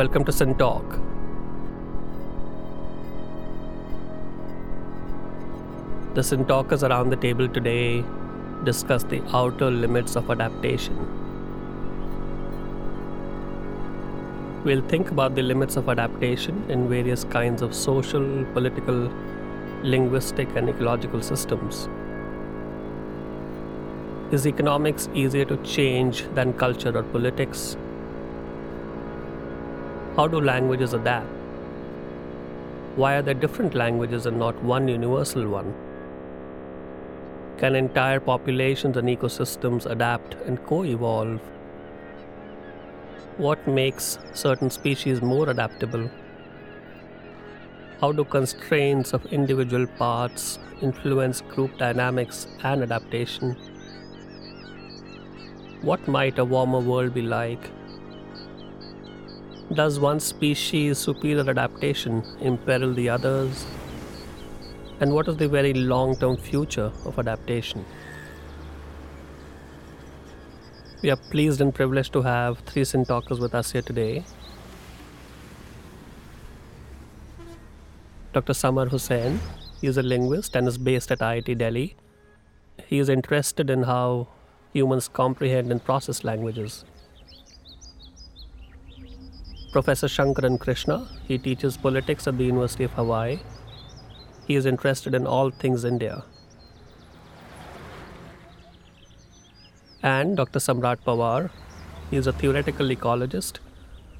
Welcome to Sin Talk. The Sin Talkers around the table today discuss the outer limits of adaptation. We'll think about the limits of adaptation in various kinds of social, political, linguistic, and ecological systems. Is economics easier to change than culture or politics? How do languages adapt? Why are there different languages and not one universal one? Can entire populations and ecosystems adapt and co evolve? What makes certain species more adaptable? How do constraints of individual parts influence group dynamics and adaptation? What might a warmer world be like? Does one species' superior adaptation imperil the others? And what is the very long term future of adaptation? We are pleased and privileged to have three Sin talkers with us here today. Dr. Samar Husain, he is a linguist and is based at IIT Delhi. He is interested in how humans comprehend and process languages. Professor Sankaran Krishna, he teaches politics at the University of Hawaii. He is interested in all things India. And Dr. Samrat Pawar, he is a theoretical ecologist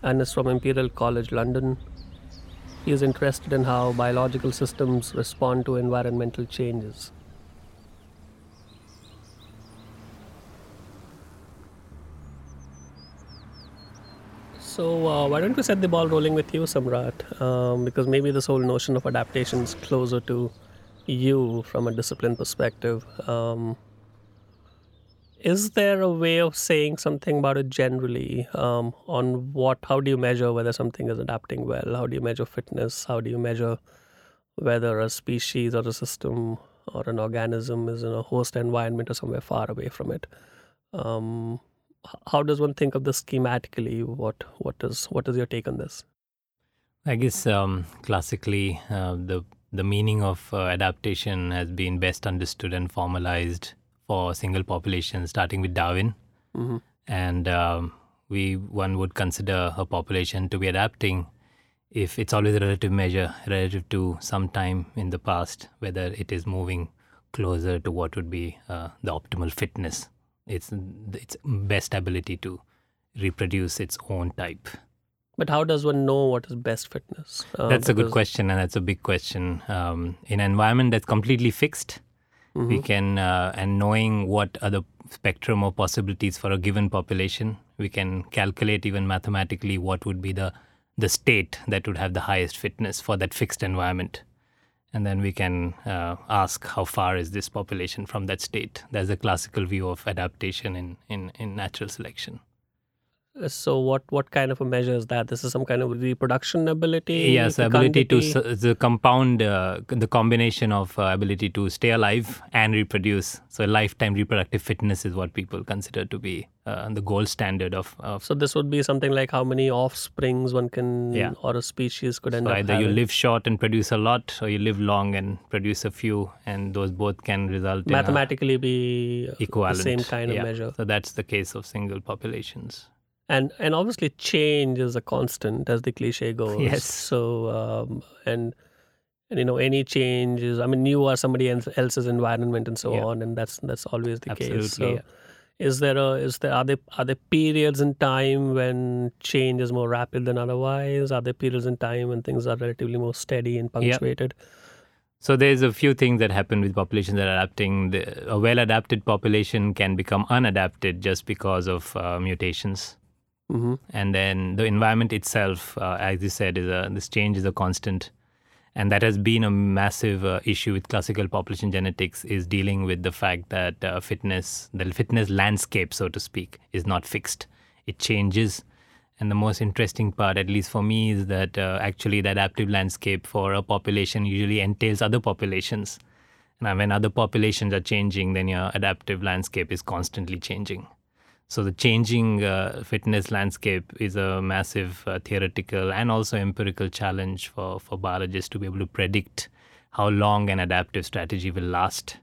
and is from Imperial College London. He is interested in how biological systems respond to environmental changes. So, uh, why don't we set the ball rolling with you, Samrat? Um, because maybe this whole notion of adaptation is closer to you from a discipline perspective. Um, is there a way of saying something about it generally um, on what, how do you measure whether something is adapting well? How do you measure fitness? How do you measure whether a species or a system or an organism is in a host environment or somewhere far away from it? Um, how does one think of this schematically? What what is what is your take on this? I guess um, classically uh, the the meaning of uh, adaptation has been best understood and formalized for single populations, starting with Darwin, mm-hmm. and um, we one would consider a population to be adapting if it's always a relative measure relative to some time in the past, whether it is moving closer to what would be uh, the optimal fitness its its best ability to reproduce its own type. But how does one know what is best fitness? Uh, that's a good question, and that's a big question. Um, in an environment that's completely fixed, mm-hmm. we can uh, and knowing what are the spectrum of possibilities for a given population, we can calculate even mathematically what would be the the state that would have the highest fitness for that fixed environment and then we can uh, ask how far is this population from that state. There's a classical view of adaptation in, in, in natural selection. So what what kind of a measure is that? This is some kind of reproduction ability. Yes, ability to the compound uh, the combination of uh, ability to stay alive and reproduce. So lifetime reproductive fitness is what people consider to be uh, the gold standard of, of, So this would be something like how many offsprings one can yeah. or a species could end up. so up. Either having. you live short and produce a lot, or you live long and produce a few, and those both can result mathematically be equivalent. the same kind yeah. of measure. So that's the case of single populations and and obviously change is a constant as the cliche goes yes so um, and and you know any change is i mean you are somebody else's environment and so yeah. on and that's that's always the Absolutely, case so yeah. is there a is there are there are there periods in time when change is more rapid than otherwise are there periods in time when things are relatively more steady and punctuated yeah. So there's a few things that happen with populations that are adapting. The, a well-adapted population can become unadapted just because of uh, mutations. Mm-hmm. And then the environment itself, uh, as you said, is a this change is a constant, and that has been a massive uh, issue with classical population genetics. Is dealing with the fact that uh, fitness, the fitness landscape, so to speak, is not fixed. It changes, and the most interesting part, at least for me, is that uh, actually the adaptive landscape for a population usually entails other populations. And when other populations are changing, then your adaptive landscape is constantly changing. So the changing uh, fitness landscape is a massive uh, theoretical and also empirical challenge for, for biologists to be able to predict how long an adaptive strategy will last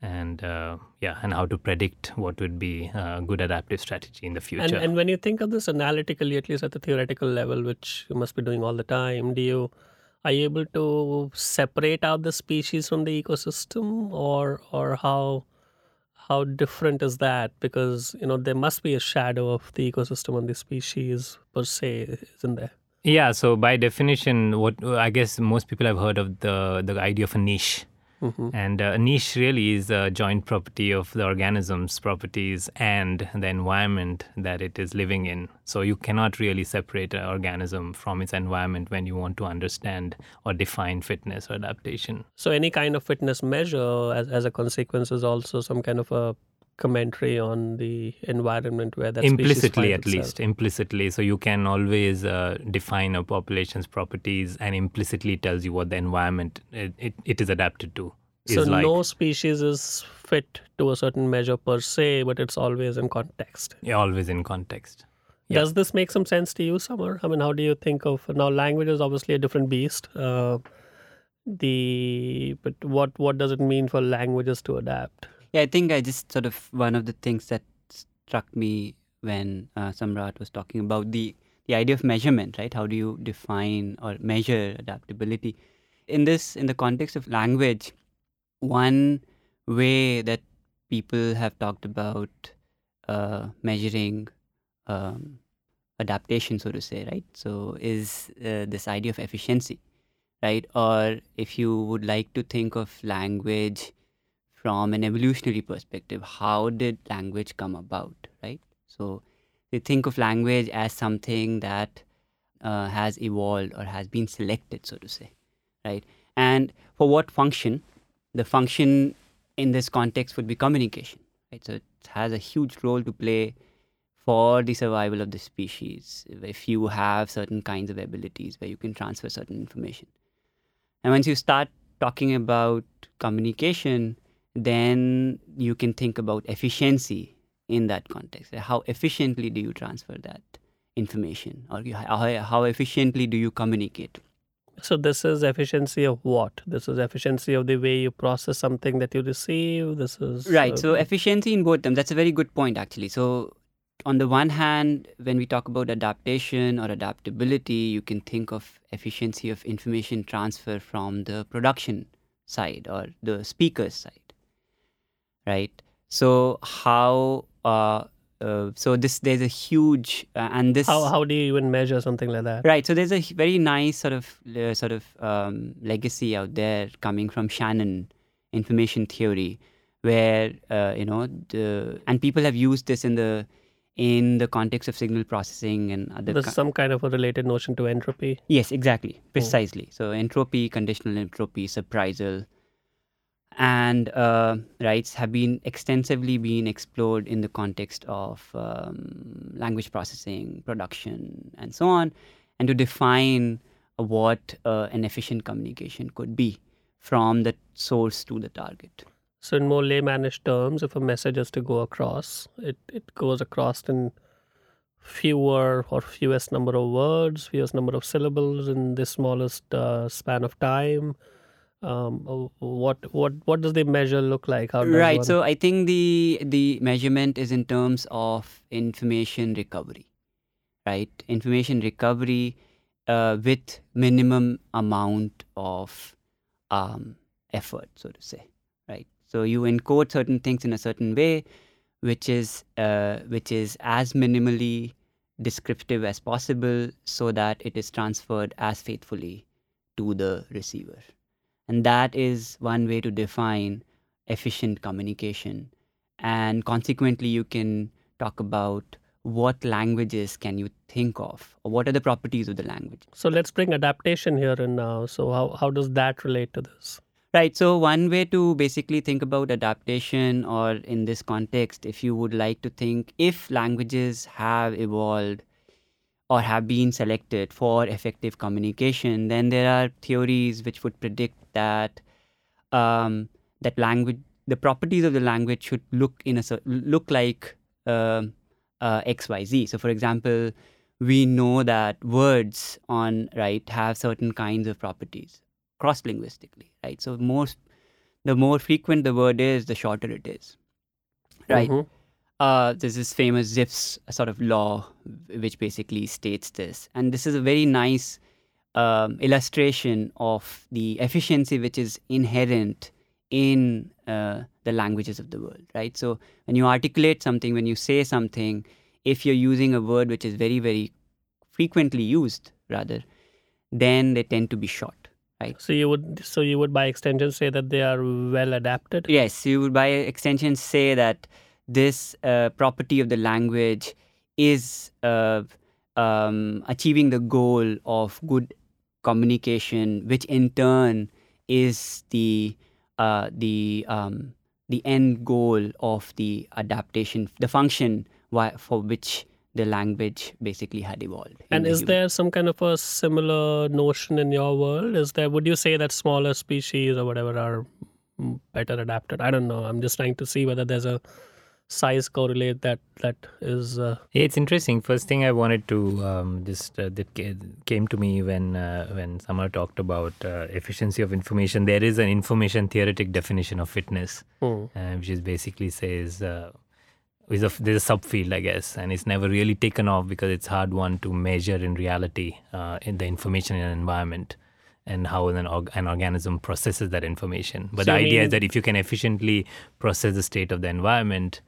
and uh, yeah and how to predict what would be a good adaptive strategy in the future. And, and when you think of this analytically, at least at the theoretical level, which you must be doing all the time, do you are you able to separate out the species from the ecosystem, or or how how different is that? Because you know there must be a shadow of the ecosystem on the species per se, isn't there? yeah so by definition what i guess most people have heard of the the idea of a niche And uh, a niche really is a joint property of the organism's properties and the environment that it is living in. So you cannot really separate an organism from its environment when you want to understand or define fitness or adaptation. So any kind of fitness measure, as as a consequence, is also some kind of a commentary on the environment where that species implicitly at itself. least implicitly so you can always uh, define a population's properties and implicitly tells you what the environment it, it, it is adapted to So like no species is fit to a certain measure per se, but it's always in context. yeah, always in context Yeah. Does this make some sense to you, Samar? I mean, how do you think of now? Language is obviously a different beast. Uh, the but what what does it mean for languages to adapt? Yeah, I think I just sort of one of the things that struck me when uh, Samrat was talking about the the idea of measurement, right? How do you define or measure adaptability? In this, in the context of language, one way that people have talked about uh, measuring um, adaptation, so to say, right? So is uh, this idea of efficiency, right? Or if you would like to think of language from an evolutionary perspective, how did language come about, right? So they think of language as something that uh, has evolved or has been selected, so to say, right? And for what function? The function in this context would be communication, right? So it has a huge role to play for the survival of the species if you have certain kinds of abilities where you can transfer certain information. And once you start talking about communication, then you can think about efficiency in that context. How efficiently do you transfer that information, or you, how, how efficiently do you communicate? So this is efficiency of what? This is efficiency of the way you process something that you receive. This is Right. uh, So efficiency in both terms. That's a very good point, actually. So on the one hand, when we talk about adaptation or adaptability, you can think of efficiency of information transfer from the production side or the speaker's side, right? So how? Uh, uh, so this there's a huge uh, and this how how do you even measure something like that? Right. So there's a very nice sort of uh, sort of um, legacy out there coming from Shannon information theory, where uh, you know the and people have used this in the in the context of signal processing and other. There's ki- some kind of a related notion to entropy. yes, exactly, precisely. So entropy, conditional entropy, surprisal, and uh, rights have been extensively been explored in the context of um, language processing, production, and so on, and to define uh, what uh, an efficient communication could be from the source to the target. So in more laymanish terms, if a message is to go across, it, it goes across in fewer or fewest number of words, fewest number of syllables in the smallest uh, span of time. Um, uh, what what what does the measure look like? Right. one- So I think the the measurement is in terms of information recovery, right? Information recovery uh, with minimum amount of um, effort, so to say, right? So you encode certain things in a certain way, which is uh, which is as minimally descriptive as possible, so that it is transferred as faithfully to the receiver, and that is one way to define efficient communication and consequently you can talk about what languages can you think of or what are the properties of the language so let's bring adaptation here and now. So how how does that relate to this? right so one way to basically think about adaptation or in this context if you would like to think if languages have evolved or have been selected for effective communication then there are theories which would predict that um, that language the properties of the language should look in a look like um uh, XYZ. So, for example, we know that words on right have certain kinds of properties cross linguistically, right? So, most the more frequent the word is, the shorter it is, right? Mhm. Uh, there's this famous Zipf's sort of law, which basically states this. And this is a very nice um, illustration of the efficiency which is inherent in uh, the languages of the world, right? So when you articulate something, when you say something, if you're using a word which is very, very frequently used, rather, then they tend to be short. Right. So you would so you would by extension say that they are well adapted. Yes, you would by extension say that this uh, property of the language is uh, um, achieving the goal of good communication, which in turn is the uh, the um, the end goal of the adaptation, the function why, for which the language basically had evolved. And the is human- there some kind of a similar notion in your world? Is there? Would you say that smaller species or whatever are mm, better adapted? I don't know. I'm just trying to see whether there's a size correlate that that is. Uh, Yeah, it's interesting. First thing I wanted to um, just uh, that came to me when uh, when Samar talked about uh, efficiency of information. There is an information theoretic definition of fitness, uh, which is basically says uh, is a, there's a subfield, I guess, and it's never really taken off because it's hard one to measure in reality uh, in the information in an environment and how an, org- an organism processes that information. But So the idea mean- is that if you can efficiently process the state of the environment,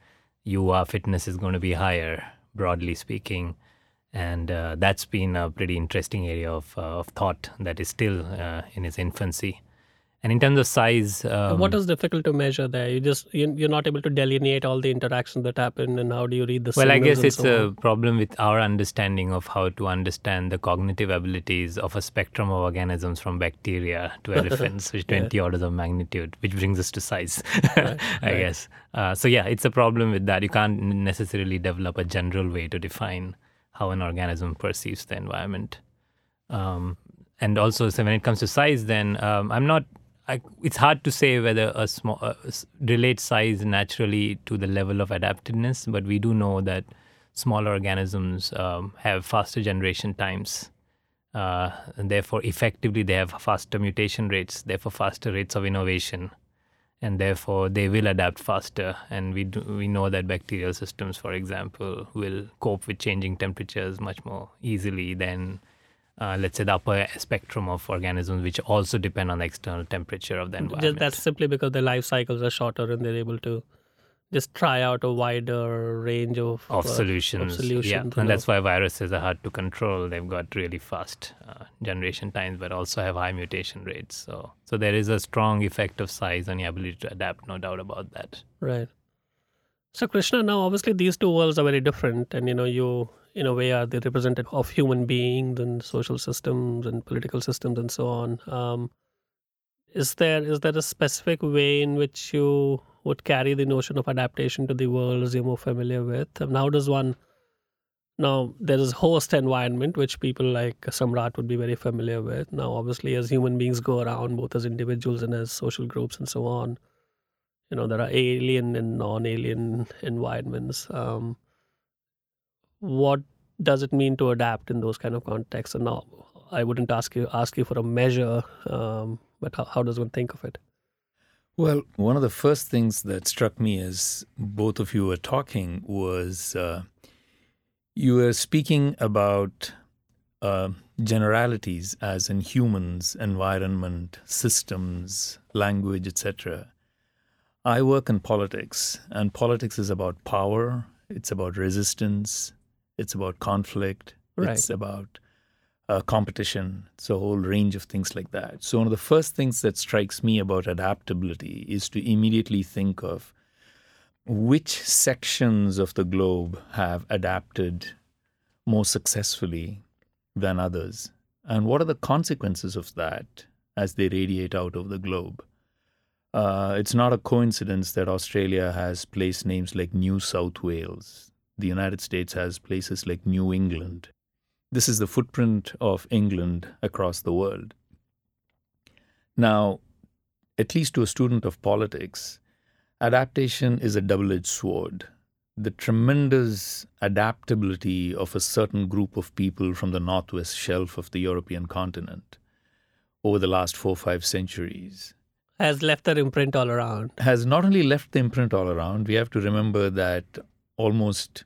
your fitness is going to be higher, broadly speaking. And uh, that's been a pretty interesting area of, uh, of thought that is still uh, in its infancy. And in terms of size, um, what is difficult to measure there? You just you, you're not able to delineate all the interactions that happen, and how do you read the? Well, I guess it's so a problem with our understanding of how to understand the cognitive abilities of a spectrum of organisms from bacteria to elephants, which Yeah. 20 orders of magnitude, which brings us to size, Right, I right. guess. Uh, so, yeah, it's a problem with that. You can't necessarily develop a general way to define how an organism perceives the environment. Um, and also, so when it comes to size, then um, I'm not. I, it's hard to say whether a small uh, relate size naturally to the level of adaptedness, but we do know that smaller organisms um, have faster generation times, uh, and therefore, effectively, they have faster mutation rates, therefore, faster rates of innovation, and therefore, they will adapt faster. And we do, we know that bacterial systems, for example, will cope with changing temperatures much more easily than uh, let's say the upper spectrum of organisms which also depend on the external temperature of the Just, environment. that's simply because their life cycles are shorter, and they're able to just try out a wider range of of uh, solutions, Of solutions yeah, and and that's why viruses are hard to control. They've got really fast uh, generation times, but also have high mutation rates. So, so there is a strong effect of size on your ability to adapt. No doubt about that. Right. So Krishna, now obviously these two worlds are very different, and you know you in a way are the representative of human beings and social systems and political systems and so on. Um, is there is there a specific way in which you would carry the notion of adaptation to the worlds you're more familiar with? And how does one now there is host environment which people like Samrat would be very familiar with. Now obviously as human beings go around, both as individuals and as social groups and so on, you know there are alien and non-alien environments um, what does it mean to adapt in those kind of contexts and now i wouldn't ask you ask you for a measure um, but how, how does one think of it Well, one of the first things that struck me as both of you were talking was uh, you were speaking about uh, generalities as in humans, environment, systems, language, etc. I work in politics, and politics is about power, it's about resistance, it's about conflict, Right. it's about uh, competition. It's a whole range of things like that. So, one of the first things that strikes me about adaptability is to immediately think of which sections of the globe have adapted more successfully than others, and what are the consequences of that as they radiate out over the globe. Uh, it's not a coincidence that Australia has place names like New South Wales. The United States has places like New England. This is the footprint of England across the world. Now, at least to a student of politics, adaptation is a double edged sword the tremendous adaptability of a certain group of people from the northwest shelf of the European continent over the last four or five centuries Has left their imprint all around. has not only left the imprint all around, we have to remember that almost,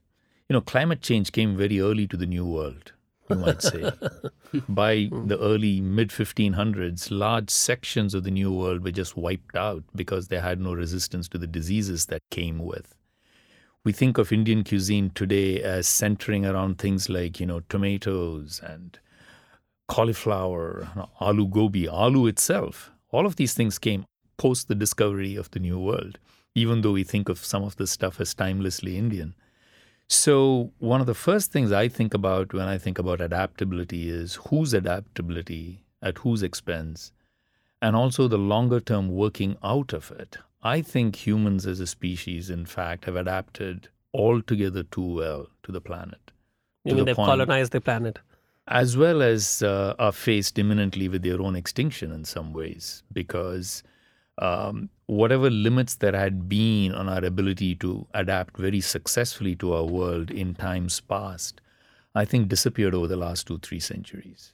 you know, climate change came very early to the New World, you might say. By the early mid 1500s, large sections of the New World were just wiped out because they had no resistance to the diseases that came with. We think of Indian cuisine today as centering around things like, you know, tomatoes and cauliflower, aloo gobi, aloo itself. All of these things came post the discovery of the New World, even though we think of some of this stuff as timelessly Indian. So, one of the first things I think about when I think about adaptability is whose adaptability, at whose expense, and also the longer term working out of it. I think humans as a species, in fact, have adapted altogether too well to the planet. You mean the they've point- colonized the planet? as well as uh, are faced imminently with their own extinction in some ways, because um, whatever limits there had been on our ability to adapt very successfully to our world in times past, I think disappeared over the last two, three centuries.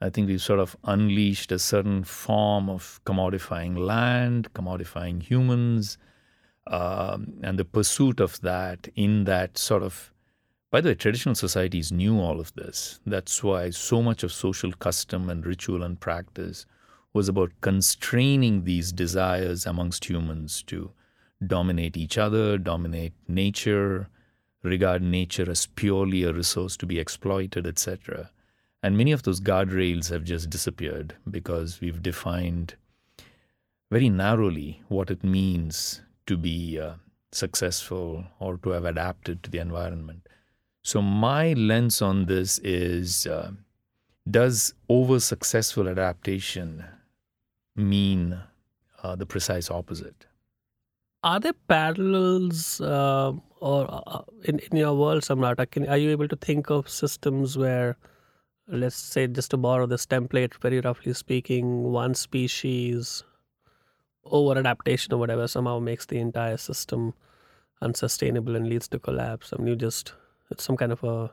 I think we've sort of unleashed a certain form of commodifying land, commodifying humans, um, and the pursuit of that in that sort of by the way, traditional societies knew all of this. That's why so much of social custom and ritual and practice was about constraining these desires amongst humans to dominate each other, dominate nature, regard nature as purely a resource to be exploited, etc. And many of those guardrails have just disappeared because we've defined very narrowly what it means to be uh, successful or to have adapted to the environment. So, my lens on this is uh, does over successful adaptation mean uh, the precise opposite? Are there parallels uh, or uh, in, in your world, Samrata? Can, are you able to think of systems where, let's say, just to borrow this template, very roughly speaking, one species over adaptation or whatever somehow makes the entire system unsustainable and leads to collapse? I mean, you just it's some kind of a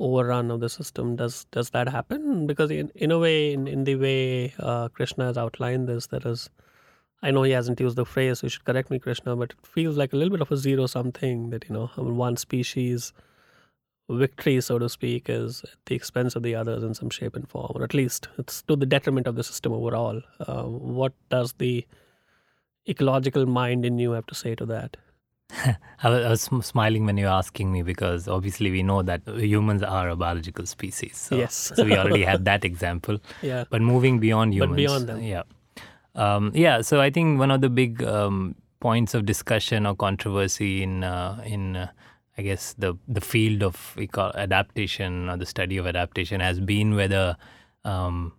overrun of the system. Does does that happen? Because in, in a way, in, in the way uh, Krishna has outlined this, there is I know he hasn't used the phrase, so you should correct me, Krishna, but it feels like a little bit of a zero sum thing that, you know, one species victory, so to speak, is at the expense of the others in some shape and form, or at least it's to the detriment of the system overall. Uh, what does the ecological mind in you have to say to that? I was, I was sm- smiling when you were asking me because obviously we know that humans are a biological species. So, Yes. so we already had that example. Yeah. But moving beyond humans. But beyond them. Yeah. Um, yeah. So I think one of the big um, points of discussion or controversy in uh, in uh, I guess the the field of eco- adaptation or the study of adaptation has been whether um,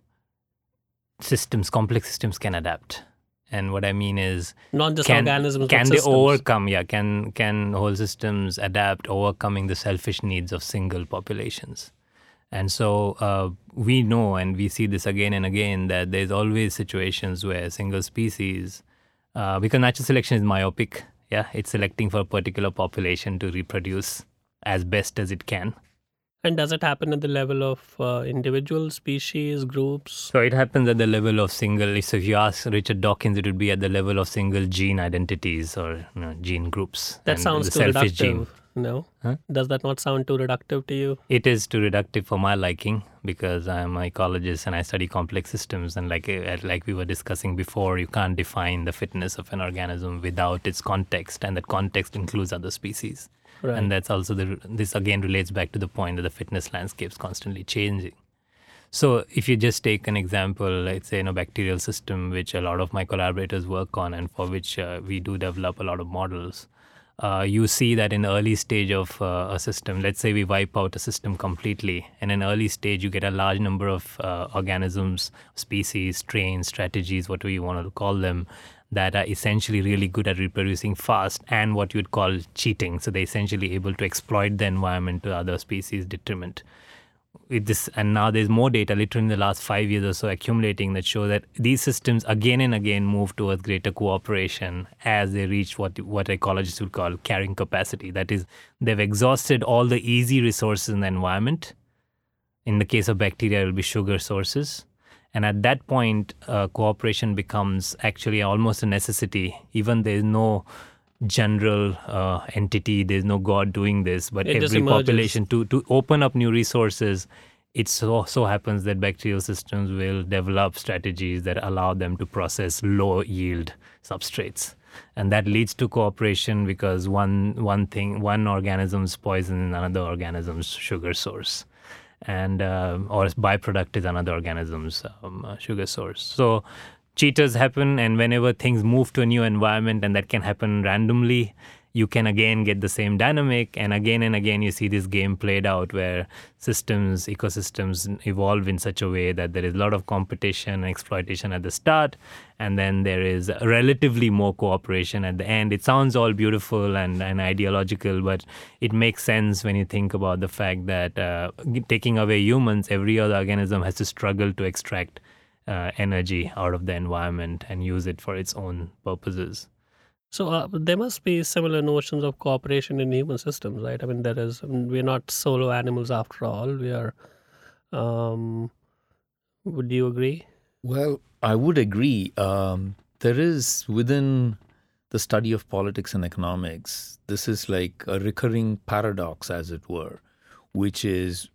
systems, complex systems, can adapt. And what I mean is, Not just can, organisms, can they systems. overcome? Yeah, can can whole systems adapt, overcoming the selfish needs of single populations? And so uh, we know, and we see this again and again, that there's always situations where single species, uh, because natural selection is myopic, yeah, it's selecting for a particular population to reproduce as best as it can. And does it happen at the level of uh, individual species, groups? So it happens at the level of single. So if you ask Richard Dawkins, it would be at the level of single gene identities or you know, gene groups. That sounds too selfish reductive. gene. No? Huh? Does that not sound too reductive to you? It is too reductive for my liking because I'm an ecologist and I study complex systems. And like uh, like we were discussing before, you can't define the fitness of an organism without its context, and that context includes other species. Right. And that's also the this again relates back to the point that the fitness landscape is constantly changing. So if you just take an example, let's say in a bacterial system, which a lot of my collaborators work on, and for which uh, we do develop a lot of models, uh, you see that in the early stage of uh, a system, let's say we wipe out a system completely, in an early stage you get a large number of uh, organisms, species, strains, strategies, whatever you want to call them, that are essentially really good at reproducing fast and what you would call cheating. So they're essentially able to exploit the environment to other species' detriment. with this and now there's more data literally in the last five years or so accumulating that show that these systems again and again move towards greater cooperation as they reach what what ecologists would call carrying capacity that is they've exhausted all the easy resources in the environment in the case of bacteria it will be sugar sources and at that point uh, cooperation becomes actually almost a necessity even there's no general uh, entity. There's no God doing this, but It every population to to open up new resources. It so so happens that bacterial systems will develop strategies that allow them to process low yield substrates, and that leads to cooperation because one one thing one organism's poison is another organism's sugar source and uh, or byproduct is another organism's um, uh, sugar source. So cheaters happen, and whenever things move to a new environment, and that can happen randomly, you can again get the same dynamic, and again and again you see this game played out where systems, ecosystems evolve in such a way that there is a lot of competition and exploitation at the start, and then there is relatively more cooperation at the end. It sounds all beautiful and, and ideological, but it makes sense when you think about the fact that uh, taking away humans, every other organism has to struggle to extract uh, energy out of the environment and use it for its own purposes. So uh, there must be similar notions of cooperation in human systems, right? I mean, there is. We're not solo animals after all. We are. Um, would you agree? Well, I would agree. Um, there is within the study of politics and economics, this is like a recurring paradox, as it were, which is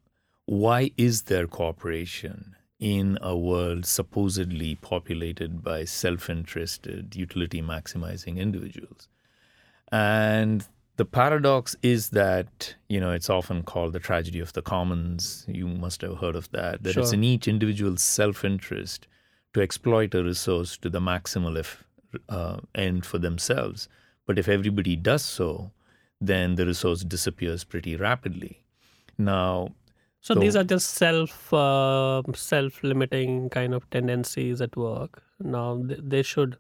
why is there cooperation in a world supposedly populated by self interested, utility maximizing individuals? And the paradox is that, you know, it's often called the tragedy of the commons. You must have heard of that, that it's in each individual's self interest to exploit a resource to the maximal if, uh, end for themselves. But if everybody does so, then the resource disappears pretty rapidly. Now, So, So- these are just self uh, self limiting kind of tendencies at work. Now they, they should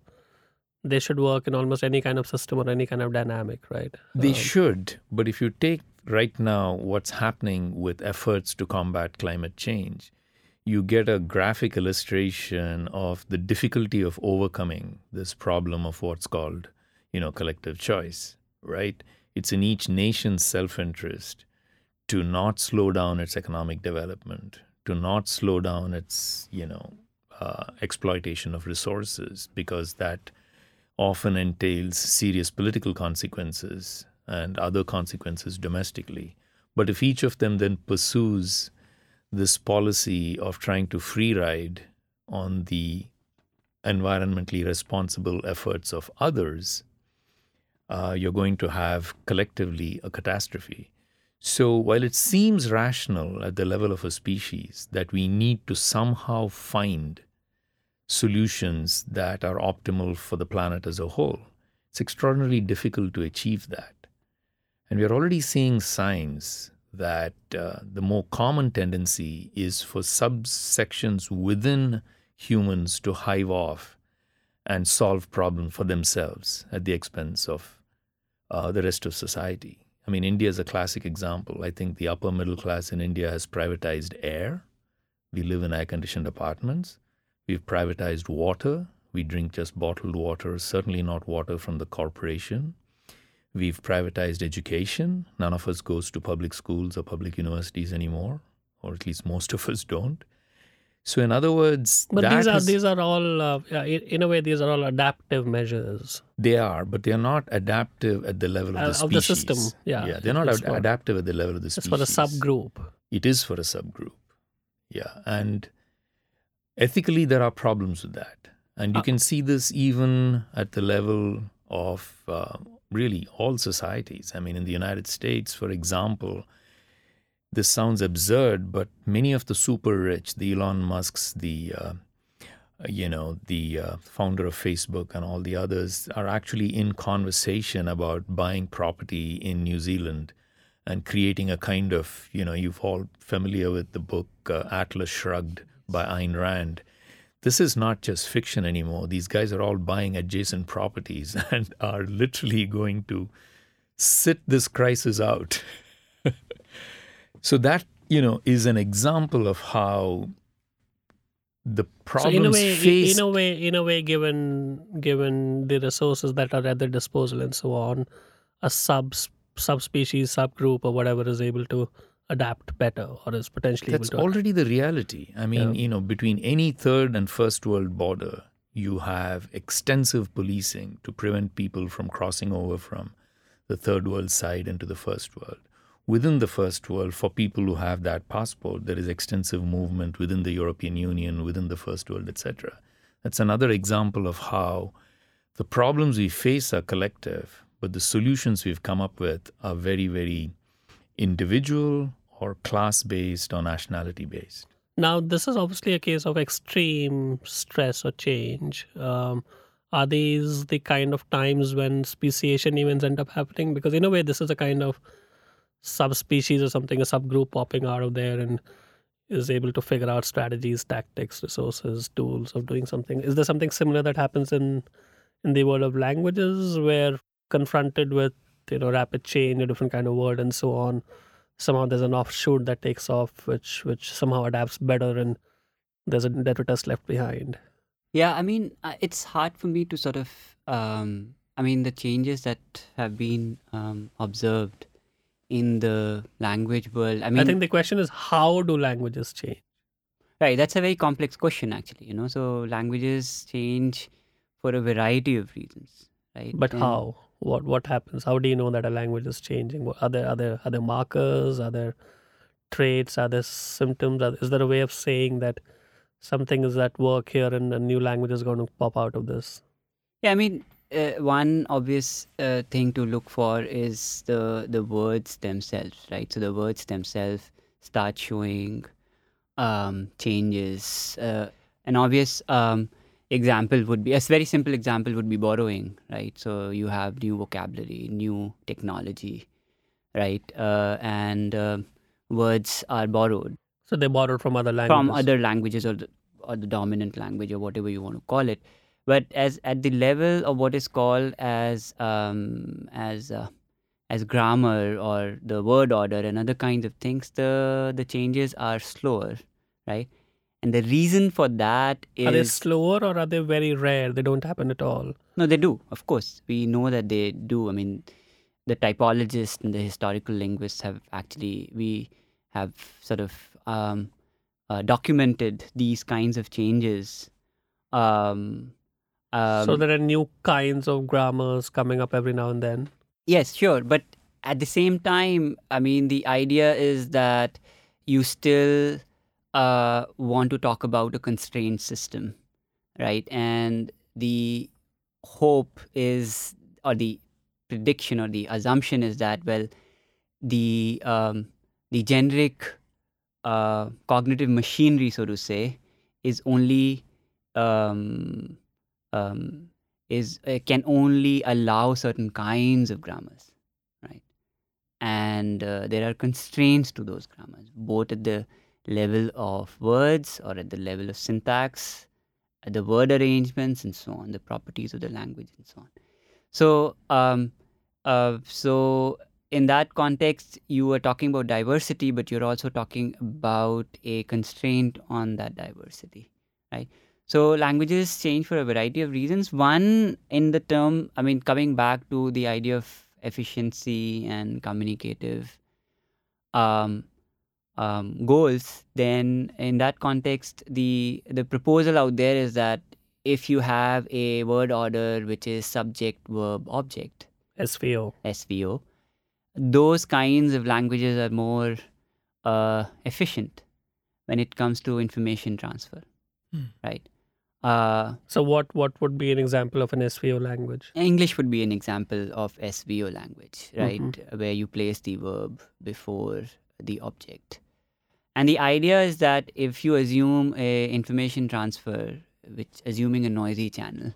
they should work in almost any kind of system or any kind of dynamic, right? They Um, should, but if you take right now what's happening with efforts to combat climate change, you get a graphic illustration of the difficulty of overcoming this problem of what's called, you know, collective choice, right? It's in each nation's self-interest to not slow down its economic development, to not slow down its, you know, uh, exploitation of resources, because that often entails serious political consequences and other consequences domestically. But if each of them then pursues this policy of trying to free ride on the environmentally responsible efforts of others, uh, you're going to have collectively a catastrophe. So while it seems rational at the level of a species that we need to somehow find solutions that are optimal for the planet as a whole, it's extraordinarily difficult to achieve that. And we're already seeing signs that uh, the more common tendency is for subsections within humans to hive off and solve problems for themselves at the expense of uh, the rest of society. I mean, India is a classic example. I think the upper middle class in India has privatized air. We live in air conditioned apartments. We've privatized water. We drink just bottled water, certainly not water from the corporation. We've privatized education. None of us goes to public schools or public universities anymore, or at least most of us don't. So, in other words, But that these are has- these are all uh, yeah, in a way these are all adaptive measures. They are, but they are not adaptive at the level of Uh, the of the system, yeah. yeah, they're not ad- for- adaptive at the level of the It's species. for the subgroup. It is for a subgroup. Yeah, and ethically there are problems with that, and you Uh, can see this even at the level of uh, really all societies. I mean, in the United States, for example, this sounds absurd, but many of the super rich, the Elon Musk's, the uh, you know, the uh, founder of Facebook and all the others are actually in conversation about buying property in New Zealand and creating a kind of, you know, you've all familiar with the book uh, Atlas Shrugged by Ayn Rand. This is not just fiction anymore. These guys are all buying adjacent properties and are literally going to sit this crisis out. So that you know, is an example of how the So problems in a way, faced. in a way, in a way, given given the resources that are at their disposal and so on, a sub subspecies, subgroup, or whatever is able to adapt better or is potentially That's able to. already the reality. I mean, Yeah. you know, between any third and first world border, you have extensive policing to prevent people from crossing over from the third world side into the first world. Within the first world, for people who have that passport, there is extensive movement within the European Union, within the first world, etc. That's another example of how the problems we face are collective, but the solutions we've come up with are very, very individual or class based or nationality based. Now, this is obviously a case of extreme stress or change. Um, are these the kind of times when speciation events end up happening? Because in a way, this is a kind of subspecies or something, a subgroup popping out of there and is able to figure out strategies, tactics, resources, tools of doing something. Is there something similar that happens in in the world of languages where confronted with you know rapid change, a different kind of word and so on, somehow there's an offshoot that takes off which which somehow adapts better and there's a detritus left behind. Yeah, I mean, uh, it's hard for me to sort of. Um, I mean, the changes that have been um, observed in the language world. I mean, I think the question is how do languages change? right. That's a very complex question, actually. You know, so languages change for a variety of reasons, right? But And- how? What what happens? How do you know that a language is changing? What, are there are there are there markers? Are there traits? Are there symptoms? Are, is there a way of saying that something is at work here and a new language is going to pop out of this? Yeah, I mean, uh, one obvious uh, thing to look for is the the words themselves, right? So the words themselves start showing um, changes. Uh, an obvious um, example would be a very simple example would be borrowing, right? So you have new vocabulary, new technology, right? Uh, and uh, words are borrowed So they borrowed from other languages. from other languages or the, or the dominant language or whatever you want to call it but as at the level of what is called as um, as uh, as grammar or the word order and other kinds of things the the changes are slower right and the reason for that is Are they slower or are they very rare? They don't happen at all. no, they do. Of course, we know that they do. I mean, the typologists and the historical linguists have actually we have sort of um, uh, documented these kinds of changes. Um, um, so there are new kinds of grammars coming up every now and then. Yes, sure. But at the same time, I mean, the idea is that you still uh, want to talk about a constrained system, right? And the hope is, or the prediction or the assumption is that, well, the um, the generic uh, cognitive machinery, so to say, is only um, um, is uh, can only allow certain kinds of grammars, right? And uh, there are constraints to those grammars, both at the level of words or at the level of syntax, at the word arrangements and so on, the properties of the language and so on. So, um, uh, so in that context, you were talking about diversity, but you're also talking about a constraint on that diversity, right? So languages change for a variety of reasons. One, in the term, I mean, coming back to the idea of efficiency and communicative um, um, goals, then in that context, the the proposal out there is that if you have a word order which is subject, verb, object, SVO. SVO, those kinds of languages are more uh, efficient when it comes to information transfer, Hmm. right? Uh, So what what would be an example of an SVO language? English would be an example of SVO language, right? Mhm. Where you place the verb before the object. And the idea is that if you assume a information transfer, which assuming a noisy channel,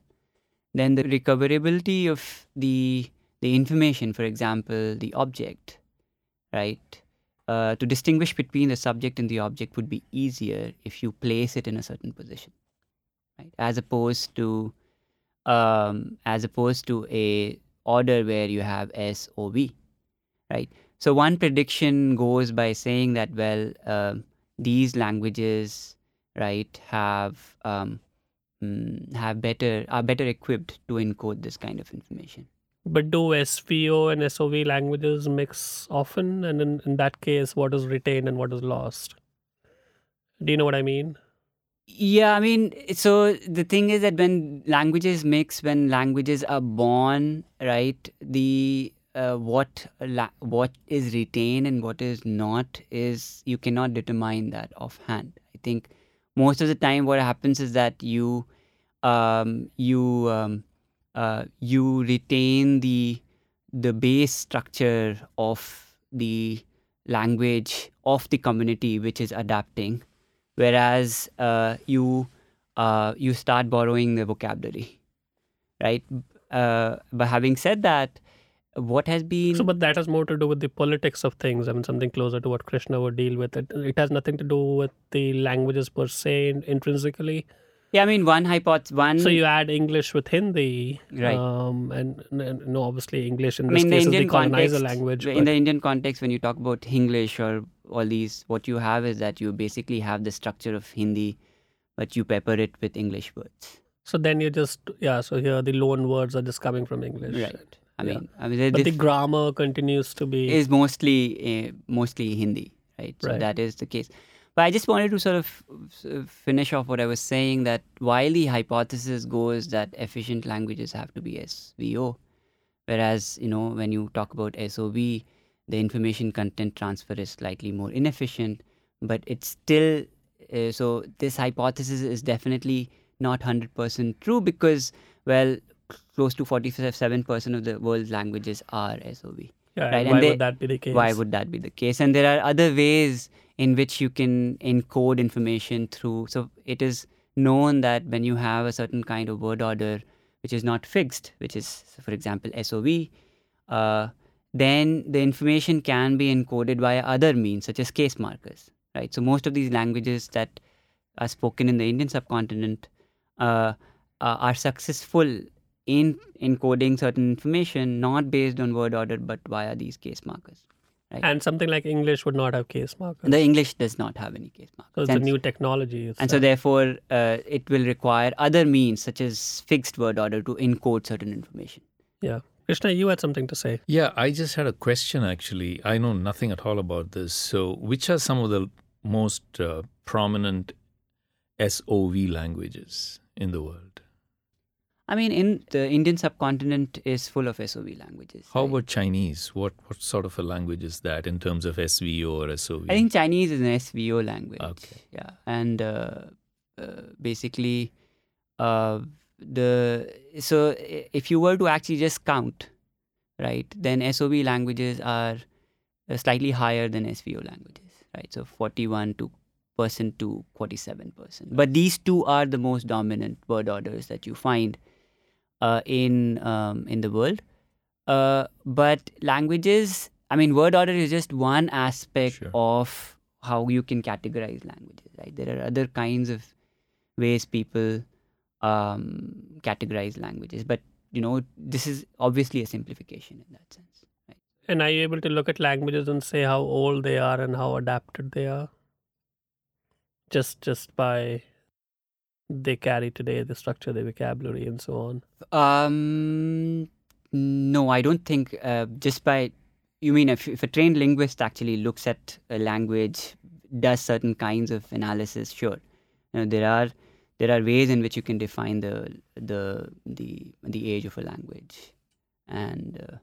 then the recoverability of the the information, for example, the object, right? Uh, to distinguish between the subject and the object would be easier if you place it in a certain position, right? As opposed to um, as opposed to a order where you have S O V, right? so one prediction goes by saying that well, uh, these languages, right, have um, mm, have better are better equipped to encode this kind of information. But do SVO and SOV languages mix often? And in, in that case, what is retained and what is lost? Do you know what I mean? Yeah, I mean, so the thing is that when languages mix, when languages are born, right, the uh, what la- what is retained and what is not is you cannot determine that offhand. I think most of the time what happens is that you um, you um, uh, you retain the the base structure of the language of the community which is adapting whereas uh, you uh, you start borrowing the vocabulary, right? Uh, but having said that, what has been So, but that has more to do with the politics of things. I mean, something closer to what Krishna would deal with. It, it has nothing to do with the languages per se in- intrinsically. Yeah, I mean one hypothesis, one. So you add English with Hindi, Right. Um, and, and no, obviously English in I this mean, the case is Indian the colonizer context, language. in but- the Indian context, when you talk about English or all these, what you have is that you basically have the structure of Hindi, but you pepper it with English words, so then you just yeah. So here the loan words are just coming from English. right? I Yeah. mean, I mean, But the grammar continues to be is mostly uh, mostly Hindi, right? So Right. that is the case. But I just wanted to sort of finish off what I was saying that while the hypothesis goes that efficient languages have to be SVO, whereas you know when you talk about SOV, the information content transfer is slightly more inefficient, but it's still uh, so this hypothesis is definitely not 100% true because well close to 47% of the world's languages are SOV yeah. right, why they- would that be the case? why would that be the case and there are other ways in which you can encode information through so it is known that when you have a certain kind of word order which is not fixed which is for example sov uh, then the information can be encoded via other means such as case markers right so most of these languages that are spoken in the indian subcontinent uh, are successful in encoding certain information not based on word order but via these case markers And something like English would not have case markers. the english does not have any case markers so it's a new technology. It's and so uh, therefore uh, it will require other means such as fixed word order to encode certain information yeah. Krishna, you had something to say. Yeah, I just had a question actually. I know nothing at all about this. So, which are some of the most uh, prominent SOV languages in the world? I mean in the indian subcontinent is full of sov languages How right? about Chinese? What what sort of a language is that in terms of SVO or SOV? I think Chinese is an SVO language. Okay. Yeah, and uh, uh, basically, uh, the so if you were to actually just count, right, then SOV languages are uh, slightly higher than SVO languages, right? So forty-one to percent to forty-seven percent. But these two are the most dominant word orders that you find in um, in the world. Uh, but languages, I mean, word order is just one aspect Sure. of how you can categorize languages, right? There are other kinds of ways people um, categorize languages, but you know, this is obviously a simplification in that sense. Right? And are you able to look at languages and say how old they are and how adapted they are? Just just by they carry today the structure, the vocabulary, and so on. Um, no, I don't think uh, just by you mean if, if a trained linguist actually looks at a language, does certain kinds of analysis, sure. You know, there are there are ways in which you can define the the the the age of a language and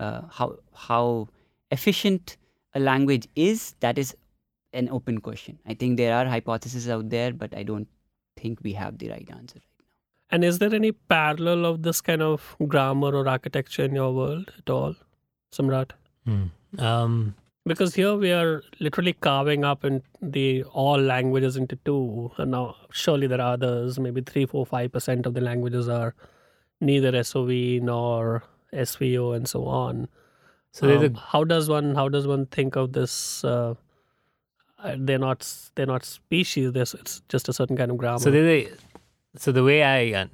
uh, uh, how how efficient a language is. That is an open question. I think there are hypotheses out there, but I don't think we have the right answer right now. And is there any parallel of this kind of grammar or architecture in your world at all, Samrat? Hmm. Um, Because here we are literally carving up in the all languages into two, and now surely there are others. Maybe three, four, five percent of the languages are neither SOV nor SVO, and so on. so there's Um, how does one how does one think of this? Uh, they're not they're not species. There's it's just a certain kind of grammar. so so the way I uh,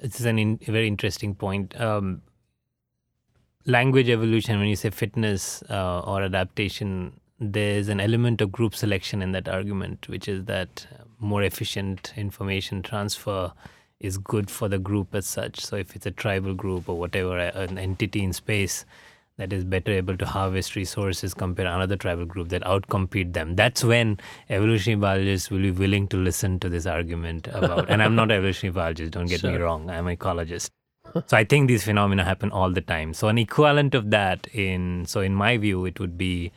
this is an in, a very interesting point. Um, language evolution, when you say fitness uh, or adaptation, there's an element of group selection in that argument, which is that more efficient information transfer is good for the group as such. So if it's a tribal group or whatever, an entity in space that is better able to harvest resources compared to another tribal group that outcompete them. That's when evolutionary biologists will be willing to listen to this argument about. and I'm not an evolutionary biologist, don't get sure. me wrong. I'm an ecologist. so I think these phenomena happen all the time. So an equivalent of that in so in my view, it would be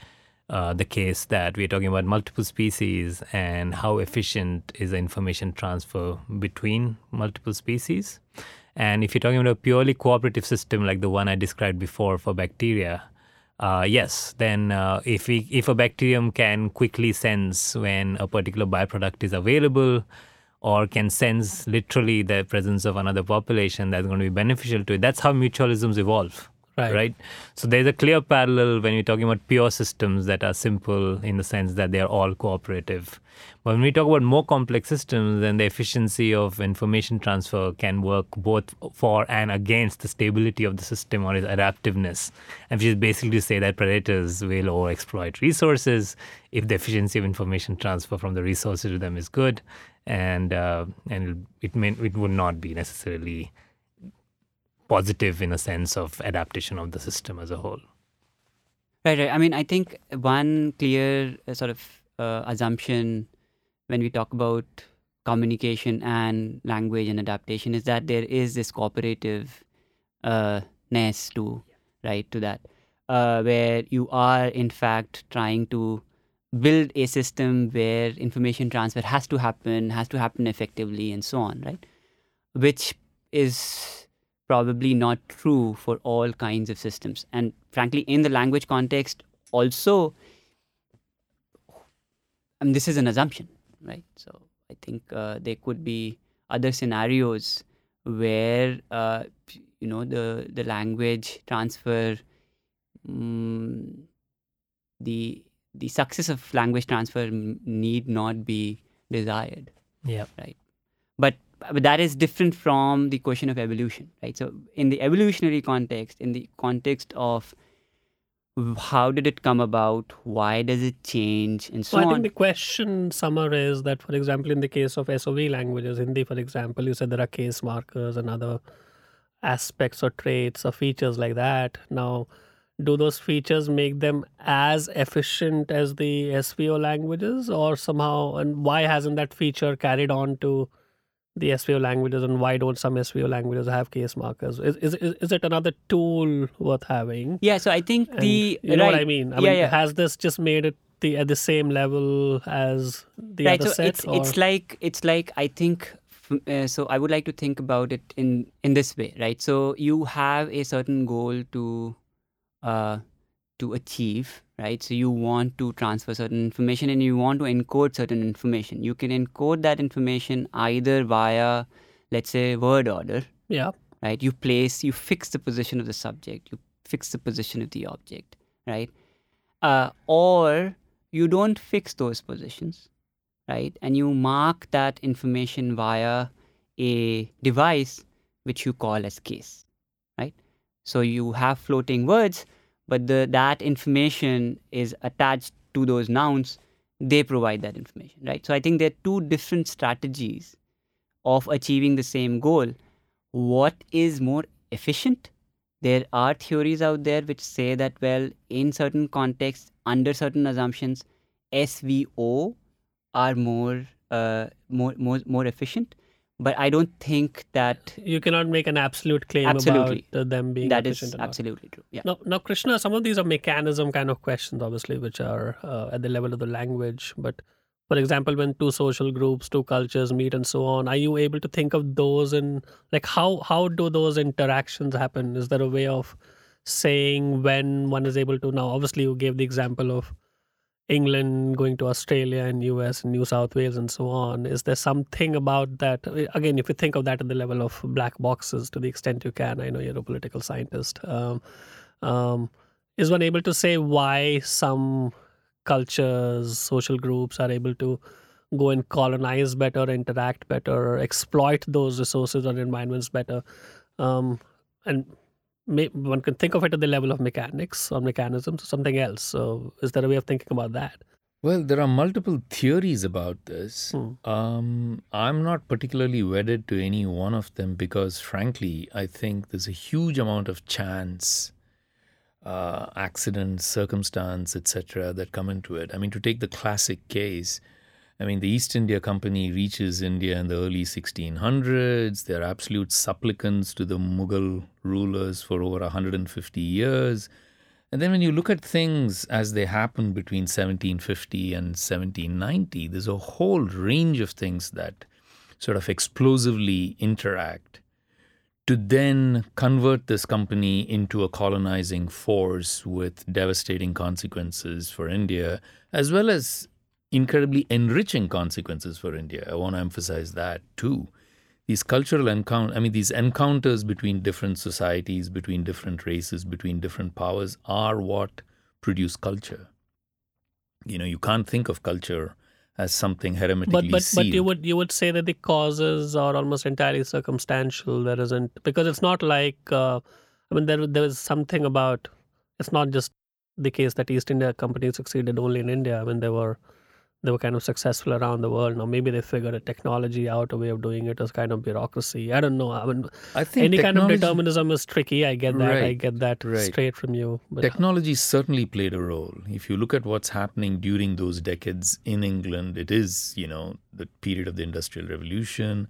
uh, the case that we're talking about multiple species and how efficient is the information transfer between multiple species. And if you're talking about a purely cooperative system like the one I described before for bacteria, uh, yes, then uh, if we if a bacterium can quickly sense when a particular byproduct is available, or can sense literally the presence of another population that's going to be beneficial to it, that's how mutualisms evolve. Right. right. So there's a clear parallel when you're talking about pure systems that are simple in the sense that they're all cooperative. But when we talk about more complex systems, then the efficiency of information transfer can work both for and against the stability of the system or its adaptiveness. And which is basically to say that predators will overexploit resources if the efficiency of information transfer from the resources to them is good, and uh, and it may it would not be necessarily positive in a sense of adaptation of the system as a whole. Right, right. I mean, I think one clear uh, sort of uh, assumption when we talk about communication and language and adaptation is that there is this cooperative uh, ness to right to that uh, where you are in fact trying to build a system where information transfer has to happen has to happen effectively and so on right which is probably not true for all kinds of systems. And frankly, in the language context, also, I mean, this is an assumption, right? So I think uh, there could be other scenarios where uh, you know the the language transfer, um, the the success of language transfer need not be desired. Yeah. Right. But but that is different from the question of evolution, right? So, in the evolutionary context, in the context of how did it come about, why does it change, and so on. I think the question, Samar, is that, for example, in the case of SOV languages, Hindi, for example, you said there are case markers and other aspects or traits or features like that. Now, do those features make them as efficient as the SVO languages, or somehow, and why hasn't that feature carried on to the SVO languages and why don't some SVO languages have case markers? Is is is, it another tool worth having? Yeah, so I think and the you know right. what I mean. I yeah, mean, yeah. has this just made it the at the same level as the right, other so set? it's or? it's like it's like I think. Uh, so I would like to think about it in in this way, right? So you have a certain goal to uh, to achieve, right? So you want to transfer certain information and you want to encode certain information. You can encode that information either via, let's say, word order. Yeah. Right. You place, you fix the position of the subject, you fix the position of the object, right? Uh, or you don't fix those positions, right? And you mark that information via a device which you call as case, right? So you have floating words but the that information is attached to those nouns. They provide that information right? So i think there are two different strategies of achieving the same goal. What is more efficient? There are theories out there which say that well in certain contexts under certain assumptions svo are more uh, more more more efficient but I don't think that you cannot make an absolute claim absolutely. about them being that is absolutely true. Yeah. Now, now, Krishna, some of these are mechanism kind of questions, obviously, which are uh, at the level of the language. But for example, when two social groups, two cultures meet, and so on, are you able to think of those and like how how do those interactions happen? Is there a way of saying when one is able to now? Obviously, you gave the example of England going to Australia and US and New South Wales and so on. Is there something about that? Again, if you think of that at the level of black boxes to the extent you can, I know you're a political scientist. Um, um, is one able to say why some cultures, social groups are able to go and colonize better, interact better, exploit those resources or environments better? Um, and one can think of it at the level of mechanics or mechanisms or something else. So, is there a way of thinking about that? Well, there are multiple theories about this. Hmm. Um, I'm not particularly wedded to any one of them because, frankly, I think there's a huge amount of chance, uh, accident, circumstance, etc., that come into it. I mean, to take the classic case, I mean, the East India Company reaches India in the early 1600s. They're absolute supplicants to the Mughal rulers for over 150 years. And then when you look at things as they happened between 1750 and 1790, there's a whole range of things that sort of explosively interact to then convert this company into a colonizing force with devastating consequences for India, as well as incredibly enriching consequences for India. I want to emphasize that too these cultural encounter i mean these encounters between different societies between different races between different powers are what produce culture you know you can't think of culture as something hermetically But but but you would you would say that the causes are almost entirely circumstantial. There isn't because it's not like uh, I mean there there is something about it's not just the case that East India Company succeeded only in India. I mean they were they were kind of successful around the world. Now maybe they figured a technology out, a way of doing it as kind of bureaucracy. I don't know. I mean, I think any kind of determinism is tricky. I get that. I get that right. straight from you. But uh, Technology certainly played a role. If you look at what's happening during those decades in England, it is, you know, the period of the Industrial Revolution.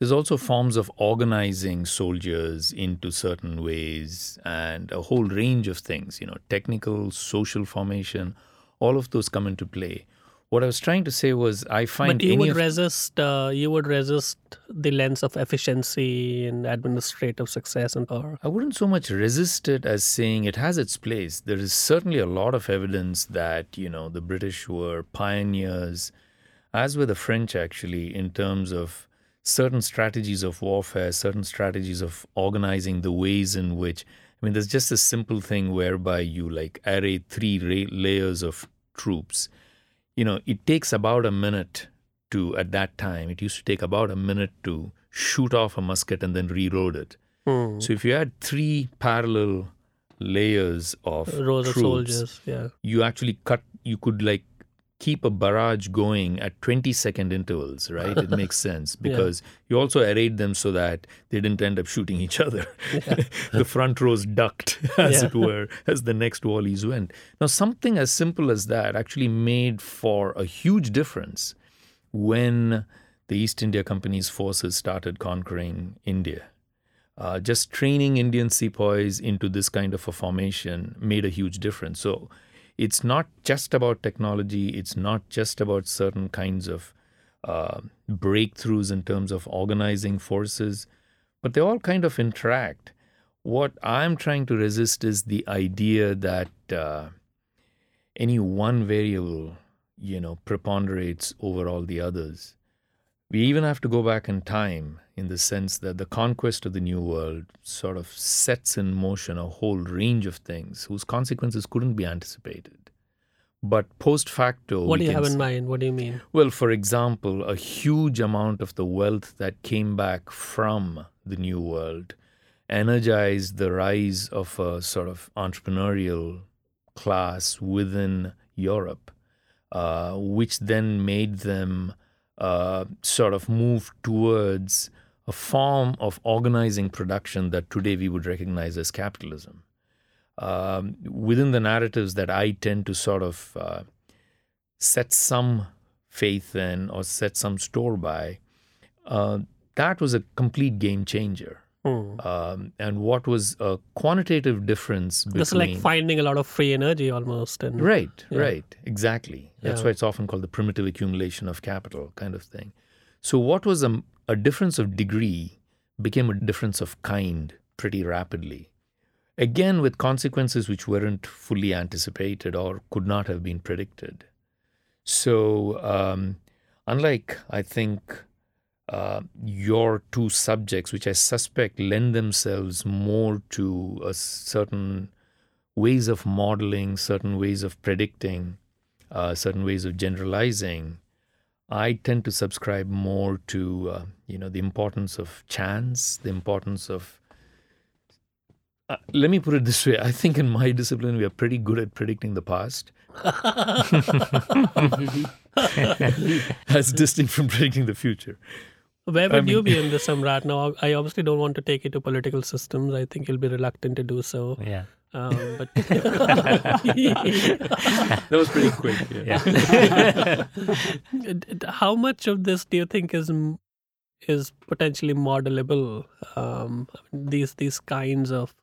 There's also forms of organizing soldiers into certain ways and a whole range of things, you know, technical, social formation, all of those come into play. What I was trying to say was I find but you any would of resist uh, you would resist the lens of efficiency and administrative success and or I wouldn't so much resist it as saying it has its place. There is certainly a lot of evidence that, you know, the British were pioneers, as were the French actually, in terms of certain strategies of warfare, certain strategies of organizing the ways in which, I mean, there's just a simple thing whereby you like array three layers of troops. You know, it takes about a minute to, at that time, it used to take about a minute to shoot off a musket and then reload it. Hmm. So if you had three parallel layers of rows of soldiers yeah you actually cut. You could like keep a barrage going at 20 second intervals, right? It makes sense because you also arrayed them so that they didn't end up shooting each other. the front rows ducked, as Yeah. it were, as the next volleys went. Now, something as simple as that actually made for a huge difference when the East India Company's forces started conquering India. Uh, just training Indian sepoys into this kind of a formation made a huge difference. So it's not just about technology, it's not just about certain kinds of uh, breakthroughs in terms of organizing forces, but they all kind of interact. What I'm trying to resist is the idea that uh, any one variable, you know, preponderates over all the others. We even have to go back in time in the sense that the conquest of the New World sort of sets in motion a whole range of things whose consequences couldn't be anticipated. But post facto, what do you have in mind what do you mean well, for example, a huge amount of the wealth that came back from the New World energized the rise of a sort of entrepreneurial class within Europe, uh, which then made them uh, sort of move towards a form of organizing production that today we would recognize as capitalism. Um, within the narratives that I tend to sort of uh, set some faith in or set some store by, uh, that was a complete game changer. Hmm. Um, and what was a quantitative difference between is like finding a lot of free energy almost and Right, Yeah. right, exactly. That's Yeah. why it's often called the primitive accumulation of capital kind of thing. So, what was a, a difference of degree became a difference of kind pretty rapidly. Again, with consequences which weren't fully anticipated or could not have been predicted. So, um, unlike, I think, uh, your two subjects, which I suspect lend themselves more to a certain ways of modeling, certain ways of predicting, uh, certain ways of generalizing, I tend to subscribe more to uh, you know the importance of chance, the importance of Uh, let me put it this way. I think in my discipline, we are pretty good at predicting the past. As distinct from predicting the future. Where would I you be in this, Samrat? Now, I obviously don't want to take you to political systems. I think you'll be reluctant to do so. Yeah. Um, but That was pretty quick. Yeah. how much of this do you think is is potentially modelable? Um, these these kinds of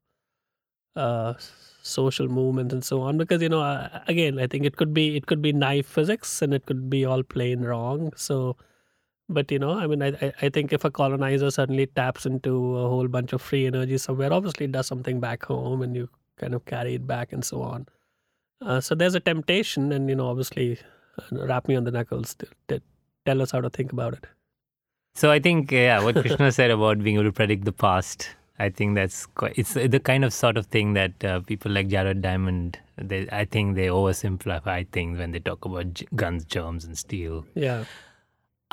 uh, social movements and so on, because you know, uh, again, I think it could be it could be naive physics and it could be all plain wrong. So, but you know, I mean, I I- I think if a colonizer suddenly taps into a whole bunch of free energy somewhere, obviously it does something back home, and you kind of carry it back and so on. Uh, so there's a temptation, and you know, obviously, uh, wrap me on the knuckles. To, to tell us how to think about it. So I think yeah, what Krishna said about being able to predict the past, I think that's quite. It's the kind of sort of thing that uh, people like Jared Diamond, they, I think they oversimplify things when they talk about j- guns, germs, and steel. Yeah,